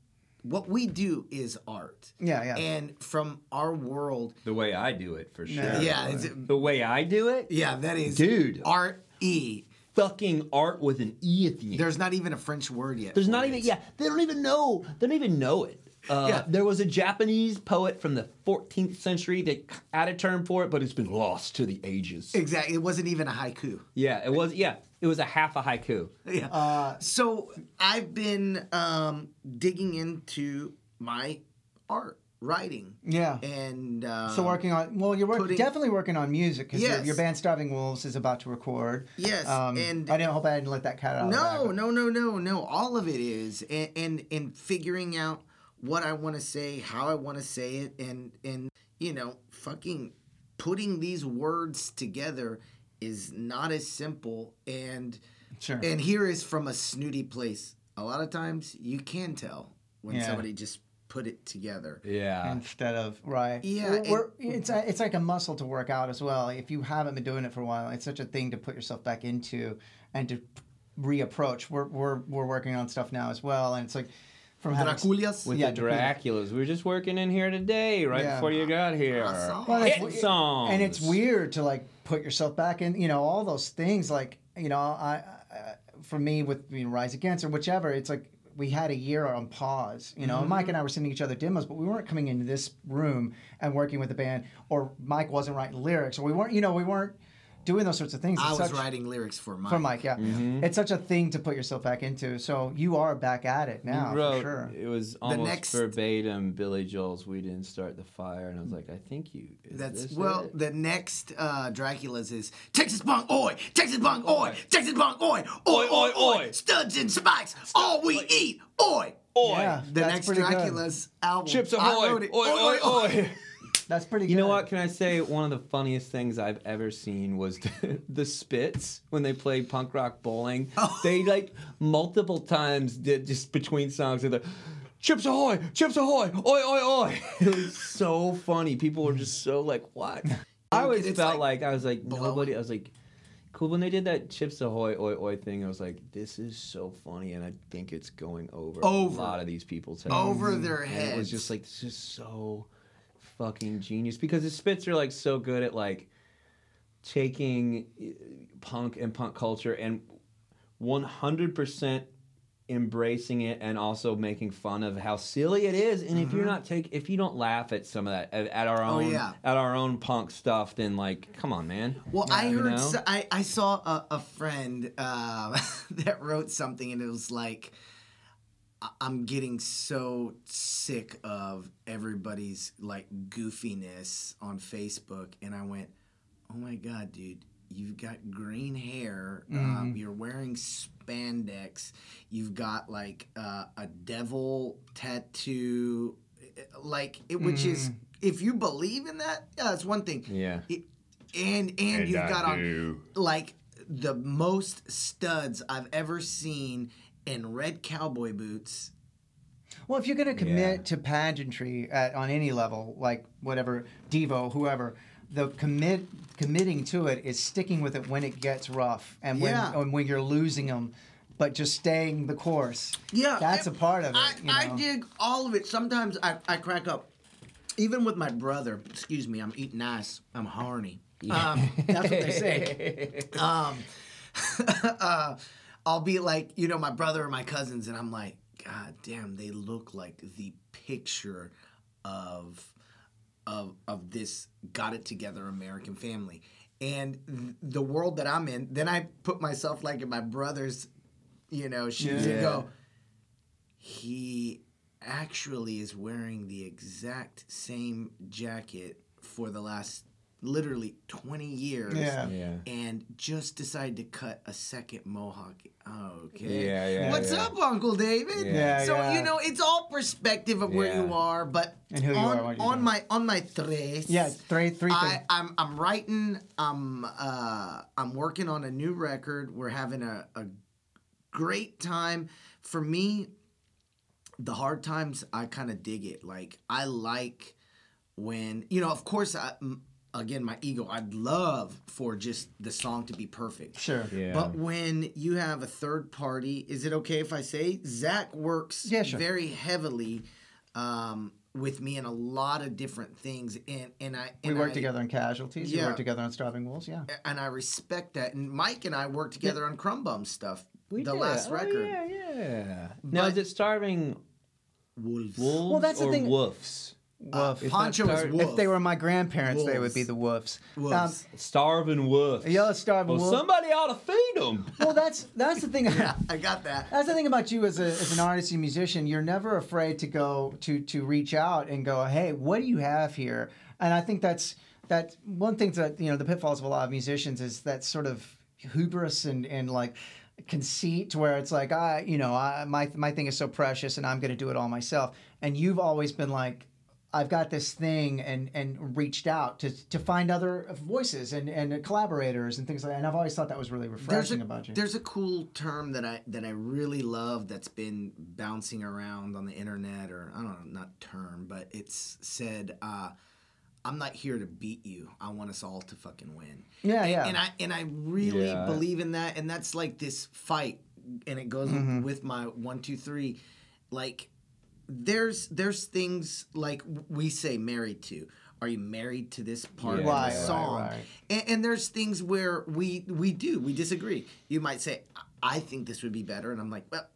what we do is art, Yeah, yeah. and from our world, the way I do it for sure. yeah, is it, The way I do it, yeah, that is Dude. art e. fucking art with an e at the end. There's not even a French word yet. There's for not it. even yeah. They don't even know. They don't even know it. Uh, Yeah. There was a Japanese poet from the 14th century that had a term for it, but it's been lost to the ages. Exactly. It wasn't even a haiku. Yeah, it was. Yeah, it was a half a haiku. Yeah. Uh, so I've been um, digging into my art, writing, yeah. and um, So working on well, you're work, putting- definitely working on music because your, Yes. your band Starving Wolves is about to record. Yes, um, and- I didn't hope I didn't let that cat out. No, bag. no, no, no, no. All of it is, and and, and figuring out what I want to say, how I want to say it, and and you know, fucking putting these words together is not as simple. And Sure. and here is from a snooty place. A lot of times you can tell when Yeah. somebody just put it together. Yeah. Instead of right, Yeah, We're- and- we're- it's a, it's like a muscle to work out as well. If you haven't been doing it for a while, it's such a thing to put yourself back into and to reapproach. We're we're we're working on stuff now as well, and it's like from Draculas. With Yeah, the Dracula. Draculas, we were just working in here today, right Yeah. before you got here. Awesome. Well, Hit we- songs. and it's weird to like put yourself back in you know all those things like you know i, I for me with you know, rise against or whichever it's like we had a year on pause you know Mm-hmm. mike and i were sending each other demos but we weren't coming into this room and working with the band or mike wasn't writing lyrics or we weren't you know we weren't doing those sorts of things I It's was such- writing lyrics for Mike. for mike yeah Mm-hmm. it's such a thing to put yourself back into so you are back at it now You wrote, for sure It was almost next- verbatim Billy Joel's "We Didn't Start the Fire," and I was like, I think you. is That's this well. it? The next uh, Dracula's is Texas punk, oi! Texas punk, oi! Texas punk, oi! Oi, oi, oi! Studs and spikes, all we eat, oi! Oi, yeah The next pretty good. Dracula's album. chips I ahoy! Oi, oi, oi! That's pretty good You know what? Can I say one of the funniest things I've ever seen was the, the Spits when they played punk rock bowling. Oh. They like multiple times did just between songs of the Chips ahoy! Chips ahoy! Oi, oi, oi! It was so funny. People were just so like, what? I always It's felt like like, I was like blowing. nobody. I was like. Cool. When they did that Chips Ahoy Oi Oi thing, I was like, "This is so funny," and I think it's going over, Over. a lot of these people's heads. Over mm-hmm. their And heads. it was just like this is so fucking genius because the Spits are like so good at like taking uh, punk and punk culture and 100% embracing it and also making fun of how silly it is and if you're not take if you don't laugh at some of that at, at our Oh, own yeah. at our own punk stuff then like come on man Well, I heard. So, I I saw a, a friend uh, that wrote something, and it was like, "I- "I'm getting so sick of everybody's like goofiness on Facebook," and I went, "Oh my god, dude." You've got green hair. Um, you're wearing spandex. You've got like uh, a devil tattoo, like it, which is if you believe in that, yeah, that's one thing. yeah It- and and, you've got on like the most studs I've ever seen in red cowboy boots. Well, if you're going to commit Yeah. to pageantry at, on any level, like whatever Devo, whoever, the commit committing to it is sticking with it when it gets rough and when Yeah. and when you're losing them, but just staying the course. Yeah, that's I- a part of it. I, you I dig all of it. Sometimes I, I crack up. even with my brother, excuse me, I'm eating ice. I'm horny. Um, that's what they say. um, uh, I'll be like, you know, my brother or my cousins, and I'm like, God damn, they look like the picture of of of this got it together American family. And th- the world that I'm in, then I put myself like in my brother's, you know, shoes and go, he actually is wearing the exact same jacket for the last literally 20 years Yeah. Yeah. and just decided to cut a second mohawk okay Yeah, yeah, what's yeah. up uncle david Yeah, so yeah. you know it's all perspective of where Yeah. you are but And who you on, are, what you're on doing. my on my tres Yeah, three, three I, things. I'm I'm writing. I'm uh, I'm working on a new record. We're having a, a great time. For me, the hard times I kind of dig it. Like I like when you know. Of course, I, m- again, my ego. I'd love for just the song to be perfect. Sure. Yeah. But when you have a third party, is it okay if I say Zach works Yeah, sure. very heavily um, with me in a lot of different things, and and I We and work I- together on casualties. yeah, We Yeah. work together on starving wolves. Yeah. and I respect that. And Mike and I worked together on Krum Bum stuff. We the did. last Oh, record, Yeah, yeah. Now is it starving Wolves. wolves Well, that's the or thing- woofs? Woof. If Poncho is our- wolf. If they were my grandparents, they would be the woofs. Um, Wolves. Starving woofs. Yeah, starving well, wolf. somebody ought to feed them. well, that's that's the thing. yeah, I got that. That's the thing about you as, a, as an artist and musician. You're never afraid to go to to reach out and go, hey, what do you have here? And I think that's that one thing that you know the pitfalls of a lot of musicians is that sort of hubris and and like conceit to where it's like I you know I my my thing is so precious and I'm going to do it all myself. And you've always been like. I've got this thing and and reached out to to find other voices and and collaborators and things like that. And I've always thought that was really There's refreshing a, about you. there's a cool term that I that I really love that's been bouncing around on the internet or I don't know, not term, but it's said, uh, "I'm not here to beat you. I want us all to fucking win." Yeah, yeah. And I and I really Yeah. believe in that, and that's like this fight, and it goes Mm-hmm. with my one, two, three. Like, there's there's things like we say married to. Are you married to this part Yeah, of Right, the right, song? right. And, and there's things where we we do we disagree. You might say, "I think this would be better," and I'm like, "Well,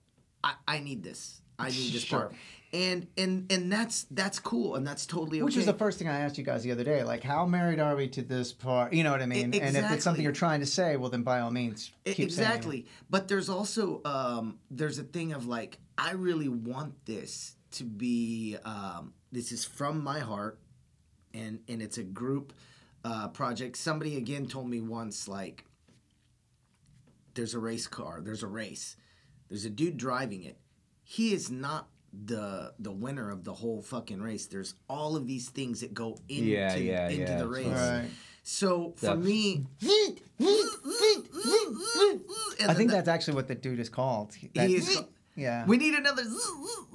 I, I need this. I need this Sure. part." And and and that's that's cool, and that's totally okay. Which is the first thing I asked you guys the other day. Like, how married are we to this part? You know what I mean? And if it's something you're trying to say, well, then by all means, keep saying it. exactly but there's also um, there's a thing of like i really want this to be um, this is from my heart and and it's a group uh, project somebody again told me once like there's a race car there's a race there's a dude driving it he is not the the winner of the whole fucking race there's all of these things that go into Yeah, yeah, into yeah, the race Right. so for The- me I think that's actually what the dude is called. That- he is. Yeah. We need another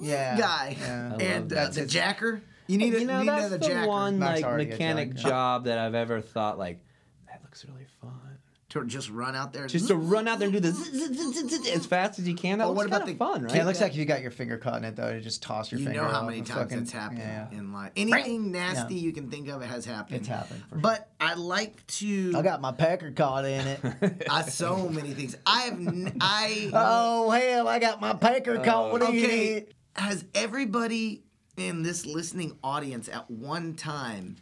Yeah, guy. yeah. And uh, that. the jacker. You need, a, you know, need that's another the jacker one Max like already a mechanic job that I've ever thought like that looks really fun. To just run out there. Just to run out there and do zzz as fast as you can. That Oh, looks what about kinda the- fun, right? Yeah, it looks like if you got your finger caught in it, though, to just toss your you finger know how many times fucking- it's happened Yeah. in life. Anything nasty Yeah. you can think of, has happened. It's happened, for But I like to. I got my pecker caught in it. I so many things. I have. N- I. oh, hell, I got my pecker oh. caught in okay. it. Has everybody in this listening audience at one time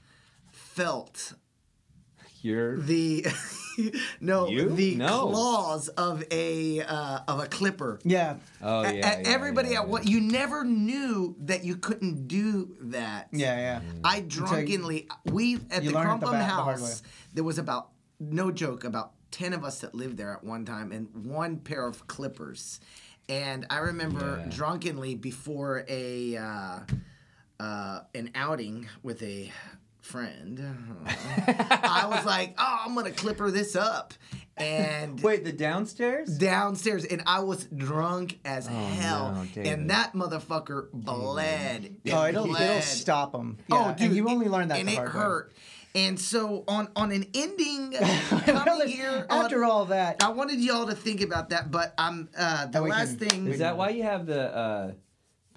felt You're the no You? the No. claws of a uh, of a clipper. Yeah. oh yeah, a- yeah, everybody yeah, at what you never knew that you couldn't do that. Yeah, yeah. I drunkenly we at You the learn it the Krum Bum ba- the house. There was about no joke about ten of us that lived there at one time, and one pair of clippers. And I remember Yeah. drunkenly before a uh, uh, an outing with a friend, I was like, "Oh, I'm gonna clipper this up," and Wait, the downstairs? downstairs, and I was drunk as hell, no, and that motherfucker bled. Oh, it'll, it'll bled. stop them. Oh, dude, and you it- only learn that part. and the it hard way. hurt. And so on on an ending coming Really, here on- After all that, I wanted y'all to think about that, but I'm uh, the we last can- thing. Is that why you have the uh,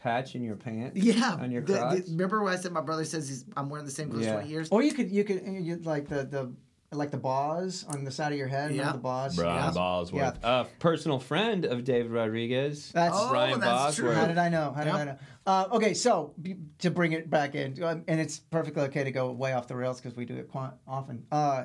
patch in your pants? Yeah. On your the- the- remember when I said my brother says he's, I'm wearing the same clothes Yeah. 20 years? Or you could you could you, like the the like the bars on the side of your head. Yeah. Yeah. The bars. Brian yeah. Bosworth, Yeah. a personal friend of David Rodriguez. That's- Oh, Brian that's true. Bosworth. How did I know? How did Yep. I know? Uh, okay, so b- to bring it back in, um, and it's perfectly okay to go way off the rails because we do it quite often. Uh,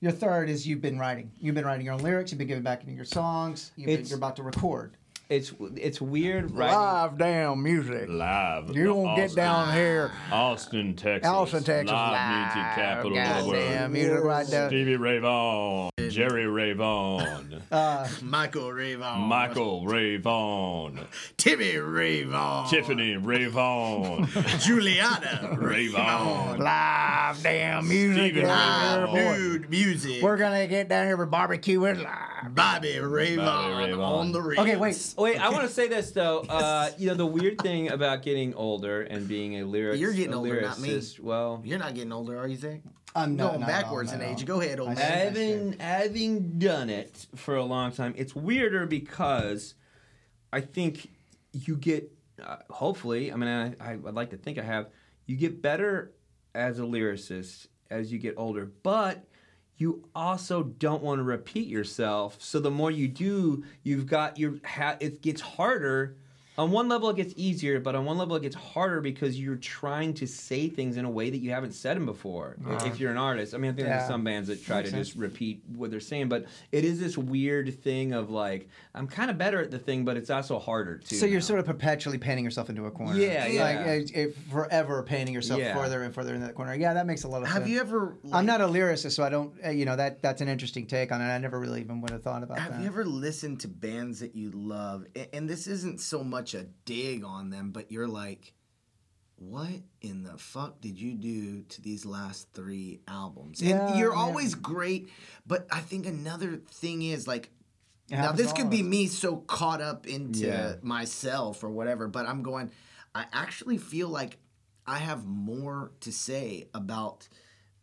your third is you've been writing. You've been writing your own lyrics. You've been giving back into your songs. You've been, you're about to record. It's it's weird writing. damn music. Live. You don't get down here. Austin, Texas. Austin, Texas. Live music capital of the world. Goddamn music right there. Stevie Ray Vaughan, Jerry Ray Vaughan, Uh, Michael Rayvon. Michael Ray Vaughan, Timmy Rayvon. Tiffany Ray Vaughan, Juliana Ray Vaughan, live damn music. Steven yeah, Ray boy. Dude, music. We're gonna get down here for barbecue and live. Bobby Rayvon Bobby Rayvon. on the radio. Okay, wait. Wait, I want to say this though. Uh, you know, the weird thing about getting older and being a lyric, You're getting a older, not me. Well, You're not getting older, are you, Zach? I'm not, Going not at all, backwards not in age. Go ahead, old man. having having done it for a long time, it's weirder because I think you get uh, hopefully. I mean, I, I I'd like to think I have. You get better as a lyricist as you get older, but you also don't want to repeat yourself. So the more you do, you've got your ha- it gets harder. On one level, it gets easier, but on one level, it gets harder because you're trying to say things in a way that you haven't said them before. If uh-huh. you're an artist, I mean, I think Yeah. there's some bands that try Makes to sense. just repeat what they're saying, but it is this weird thing of like I'm kind of better at the thing, but it's also harder too. So you're now. sort of perpetually painting yourself into a corner. Yeah, yeah. Like it, it, forever painting yourself Yeah. further and further in that corner. Yeah, that makes a lot of sense. Have you ever? I'm not a lyricist, so I don't. Uh, you know that that's an interesting take on it. I never really even would have thought about that. Have that. you ever listened to bands that you love? A- And this isn't so much a dig on them, but you're like, what in the fuck did you do to these last three albums? And Yeah, you're yeah. always great, but I think another thing is like, It now this could be me so caught up into Yeah. myself or whatever, but I'm going, I actually feel like I have more to say about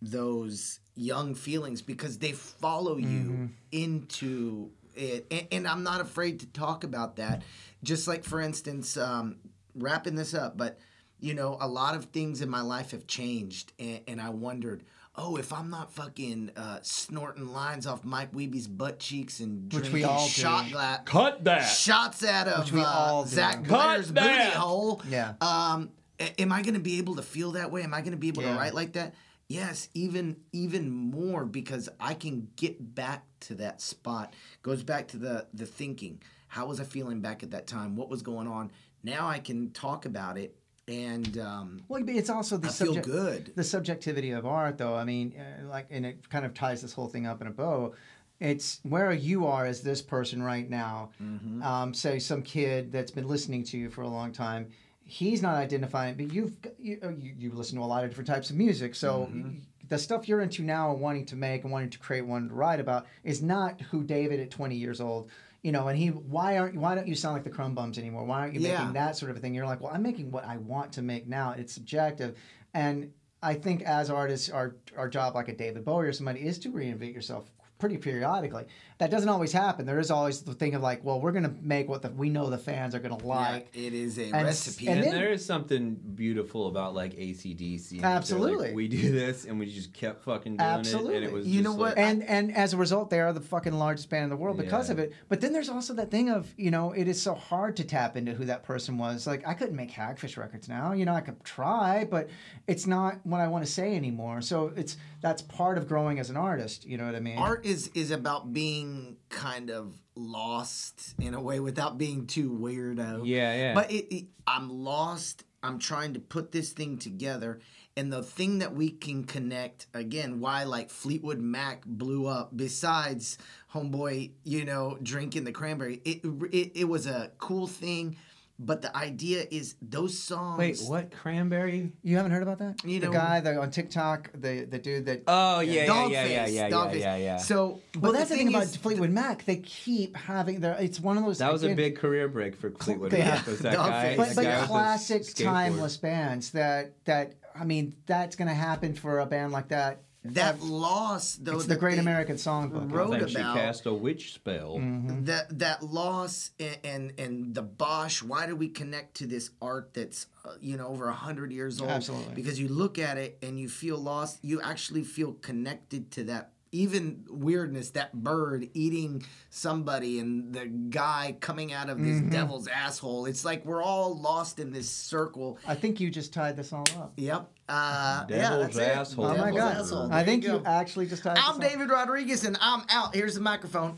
those young feelings because they follow you Mm-hmm. into it and, and i'm not afraid to talk about that just like for instance um, wrapping this up but you know a lot of things in my life have changed and, and i wondered oh if i'm not fucking uh, snorting lines off mike Wiebe's butt cheeks and Which drinking we all do. shot Cut that. shots out of Which we uh, all do. Zach Cut Blair's booty that. hole. Yeah. Um, a- am I going to be able to feel that way? Am I going to be able Yeah. to write like that? Yes, even even more because I can get back to that spot. Goes back to the the thinking. How was I feeling back at that time? What was going on? Now I can talk about it, and um, Well, it's also the I subject, good. the subjectivity of art, though. I mean, uh, like, and it kind of ties this whole thing up in a bow. It's where you are as this person right now. Mm-hmm. Um, say some kid that's been listening to you for a long time. He's not identifying, but you've you, uh, you, you listen to a lot of different types of music. So Mm-hmm. the stuff you're into now and wanting to make and wanting to create, wanting to write about is not who David at 20 years old. You know, and he why aren't why don't you sound like the Krum Bums anymore? Why aren't you Yeah. making that sort of a thing? You're like, well, I'm making what I want to make now. It's subjective, and I think as artists, our our job, like a David Bowie or somebody, is to reinvent yourself pretty periodically. That doesn't always happen. There is always the thing of like, well, we're gonna make what the, we know the fans are gonna like. it is a And- recipe. and And then- there is something beautiful about like ACDC. and Absolutely. Like, we do this and we just kept fucking doing it. And Absolutely. it was You know what? like- and and as a result, they are the fucking largest band in the world because Yeah. of it. But then there's also that thing of you know it is so hard to tap into who that person was. Like I couldn't make Hagfish records now. You know I could try, but it's not what I want to say anymore. So it's that's part of growing as an artist. You know what I mean? art is is about being kind of lost in a way without being too weirdo. Yeah, yeah. But it, it, I'm lost. I'm trying to put this thing together, and the thing that we can connect again, why like Fleetwood Mac blew up. Besides homeboy, you know, drinking the cranberry, it it, it was a cool thing. But the idea is those songs. Wait, what? Cranberry? You haven't heard about that? You the know- guy that on TikTok, the the dude that. Oh yeah, yeah, Dogface, yeah, yeah, yeah, yeah, Dogface. yeah, yeah. So, but well, that's the thing, about is- Fleetwood Mac. They keep having their. It's one of those. That was a big career break for Fleetwood Yeah. Mac. Was that guy? but, that but guy classic timeless bands that that I mean that's going to happen for a band like that that loss, though, It's the Great American Songbook. wrote Then she about cast a witch spell. Mm-hmm. that that loss and, and and the Bosch. Why do we connect to this art that's uh, you know over a hundred years old? Absolutely. Because you look at it and you feel lost. You actually feel connected to that. Even weirdness, that bird eating somebody and the guy coming out of this Mm-hmm. devil's asshole. It's like we're all lost in this circle. I think you just tied this all up. Yep. Uh, Devil's that's it. asshole. Oh my god! asshole. I think you you, actually just tied. I'm this up. David Rodriguez and I'm out. Here's the microphone.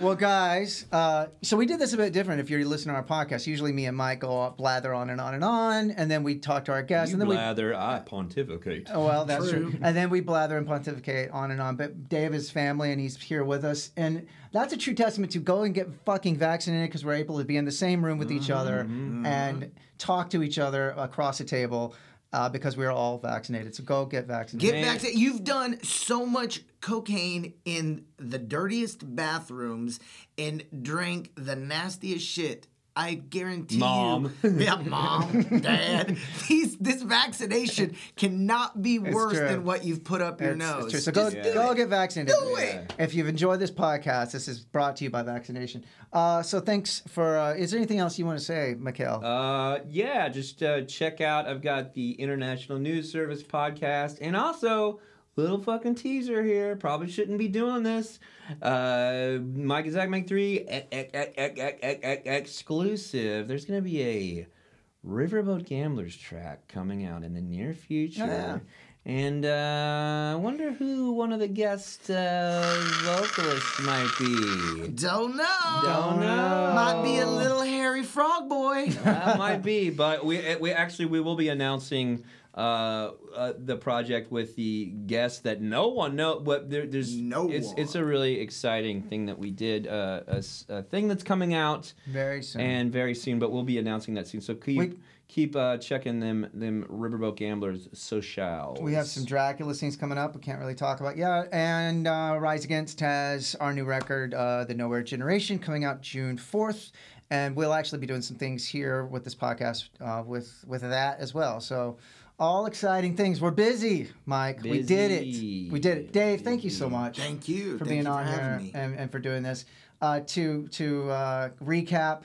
Well, guys, uh, so we did this a bit different. If you're listening to our podcast, usually me and Mike go up, blather on and on and on, and then we talk to our guests, You and then we. blather, I pontificate. Oh, well, that's true. True. And then we blather and pontificate on and on. But Dave is family, and he's here with us, and that's a true testament to go and get fucking vaccinated because we're able to be in the same room with each other and talk to each other across the table uh, because we're all vaccinated. So go get vaccinated. Get vaccinated. you've done so much cocaine in the dirtiest bathrooms and drank the nastiest shit. I guarantee Mom. you, yeah, mom, dad. These this vaccination cannot be worse true. than what you've put up your It's- it's nose. true. So go, Just do go get vaccinated. Do it. If you've enjoyed this podcast, this is brought to you by vaccination. Uh, so thanks for. Uh, is there anything else you want to say, Mikhail? Uh, yeah, just uh, check out. I've got the International News Service podcast, and also little fucking teaser here. Probably shouldn't be doing this. Uh, Mike and Zach make three e- e- e- exclusive. There's gonna be a Riverboat Gamblers track coming out in the near future. Yeah. And uh, I wonder who one of the guest uh, vocalists might be. Don't know. Don't know. Might be a little hairy frog boy. that might be, but we we actually we will be announcing uh, uh, the project with the guest that no one know. But there, there's No It's one. it's a really exciting thing that we did. Uh, a, a thing that's coming out Very soon. and very soon, but we'll be announcing that soon. So keep We- keep uh, checking them them Riverboat Gamblers socials. We have some Dracula scenes coming up. We can't really talk about yet. And uh, Rise Against has our new record, uh, The Nowhere Generation, coming out June fourth. And we'll actually be doing some things here with this podcast uh, with with that as well. So all exciting things. We're busy, Mike. We did it. We did it. Dave, thank you so much. Thank you for Thank being you on for here me. and, and for doing this. Uh, to to uh, recap,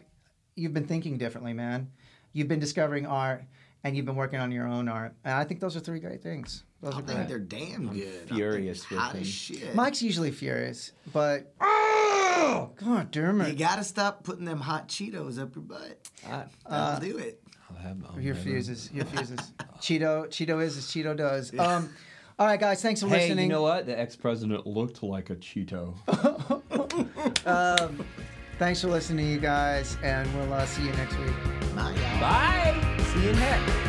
you've been thinking differently, man. You've been discovering art, and you've been working on your own art. And I think those are three great things. Those I are think great. they're damn good. furious I think with hot as shit. Mike's usually furious, but oh, God damn You gotta stop putting them hot Cheetos up your butt. I, That'll do it. I'll have- I'll He never- refuses. He refuses. Cheeto, Cheeto is as Cheeto does. Um, all right, guys, thanks for hey, listening. you know what? The ex-president looked like a Cheeto. um, thanks for listening, you guys, and we'll uh, see you next week. Bye, y'all. Bye. See you next.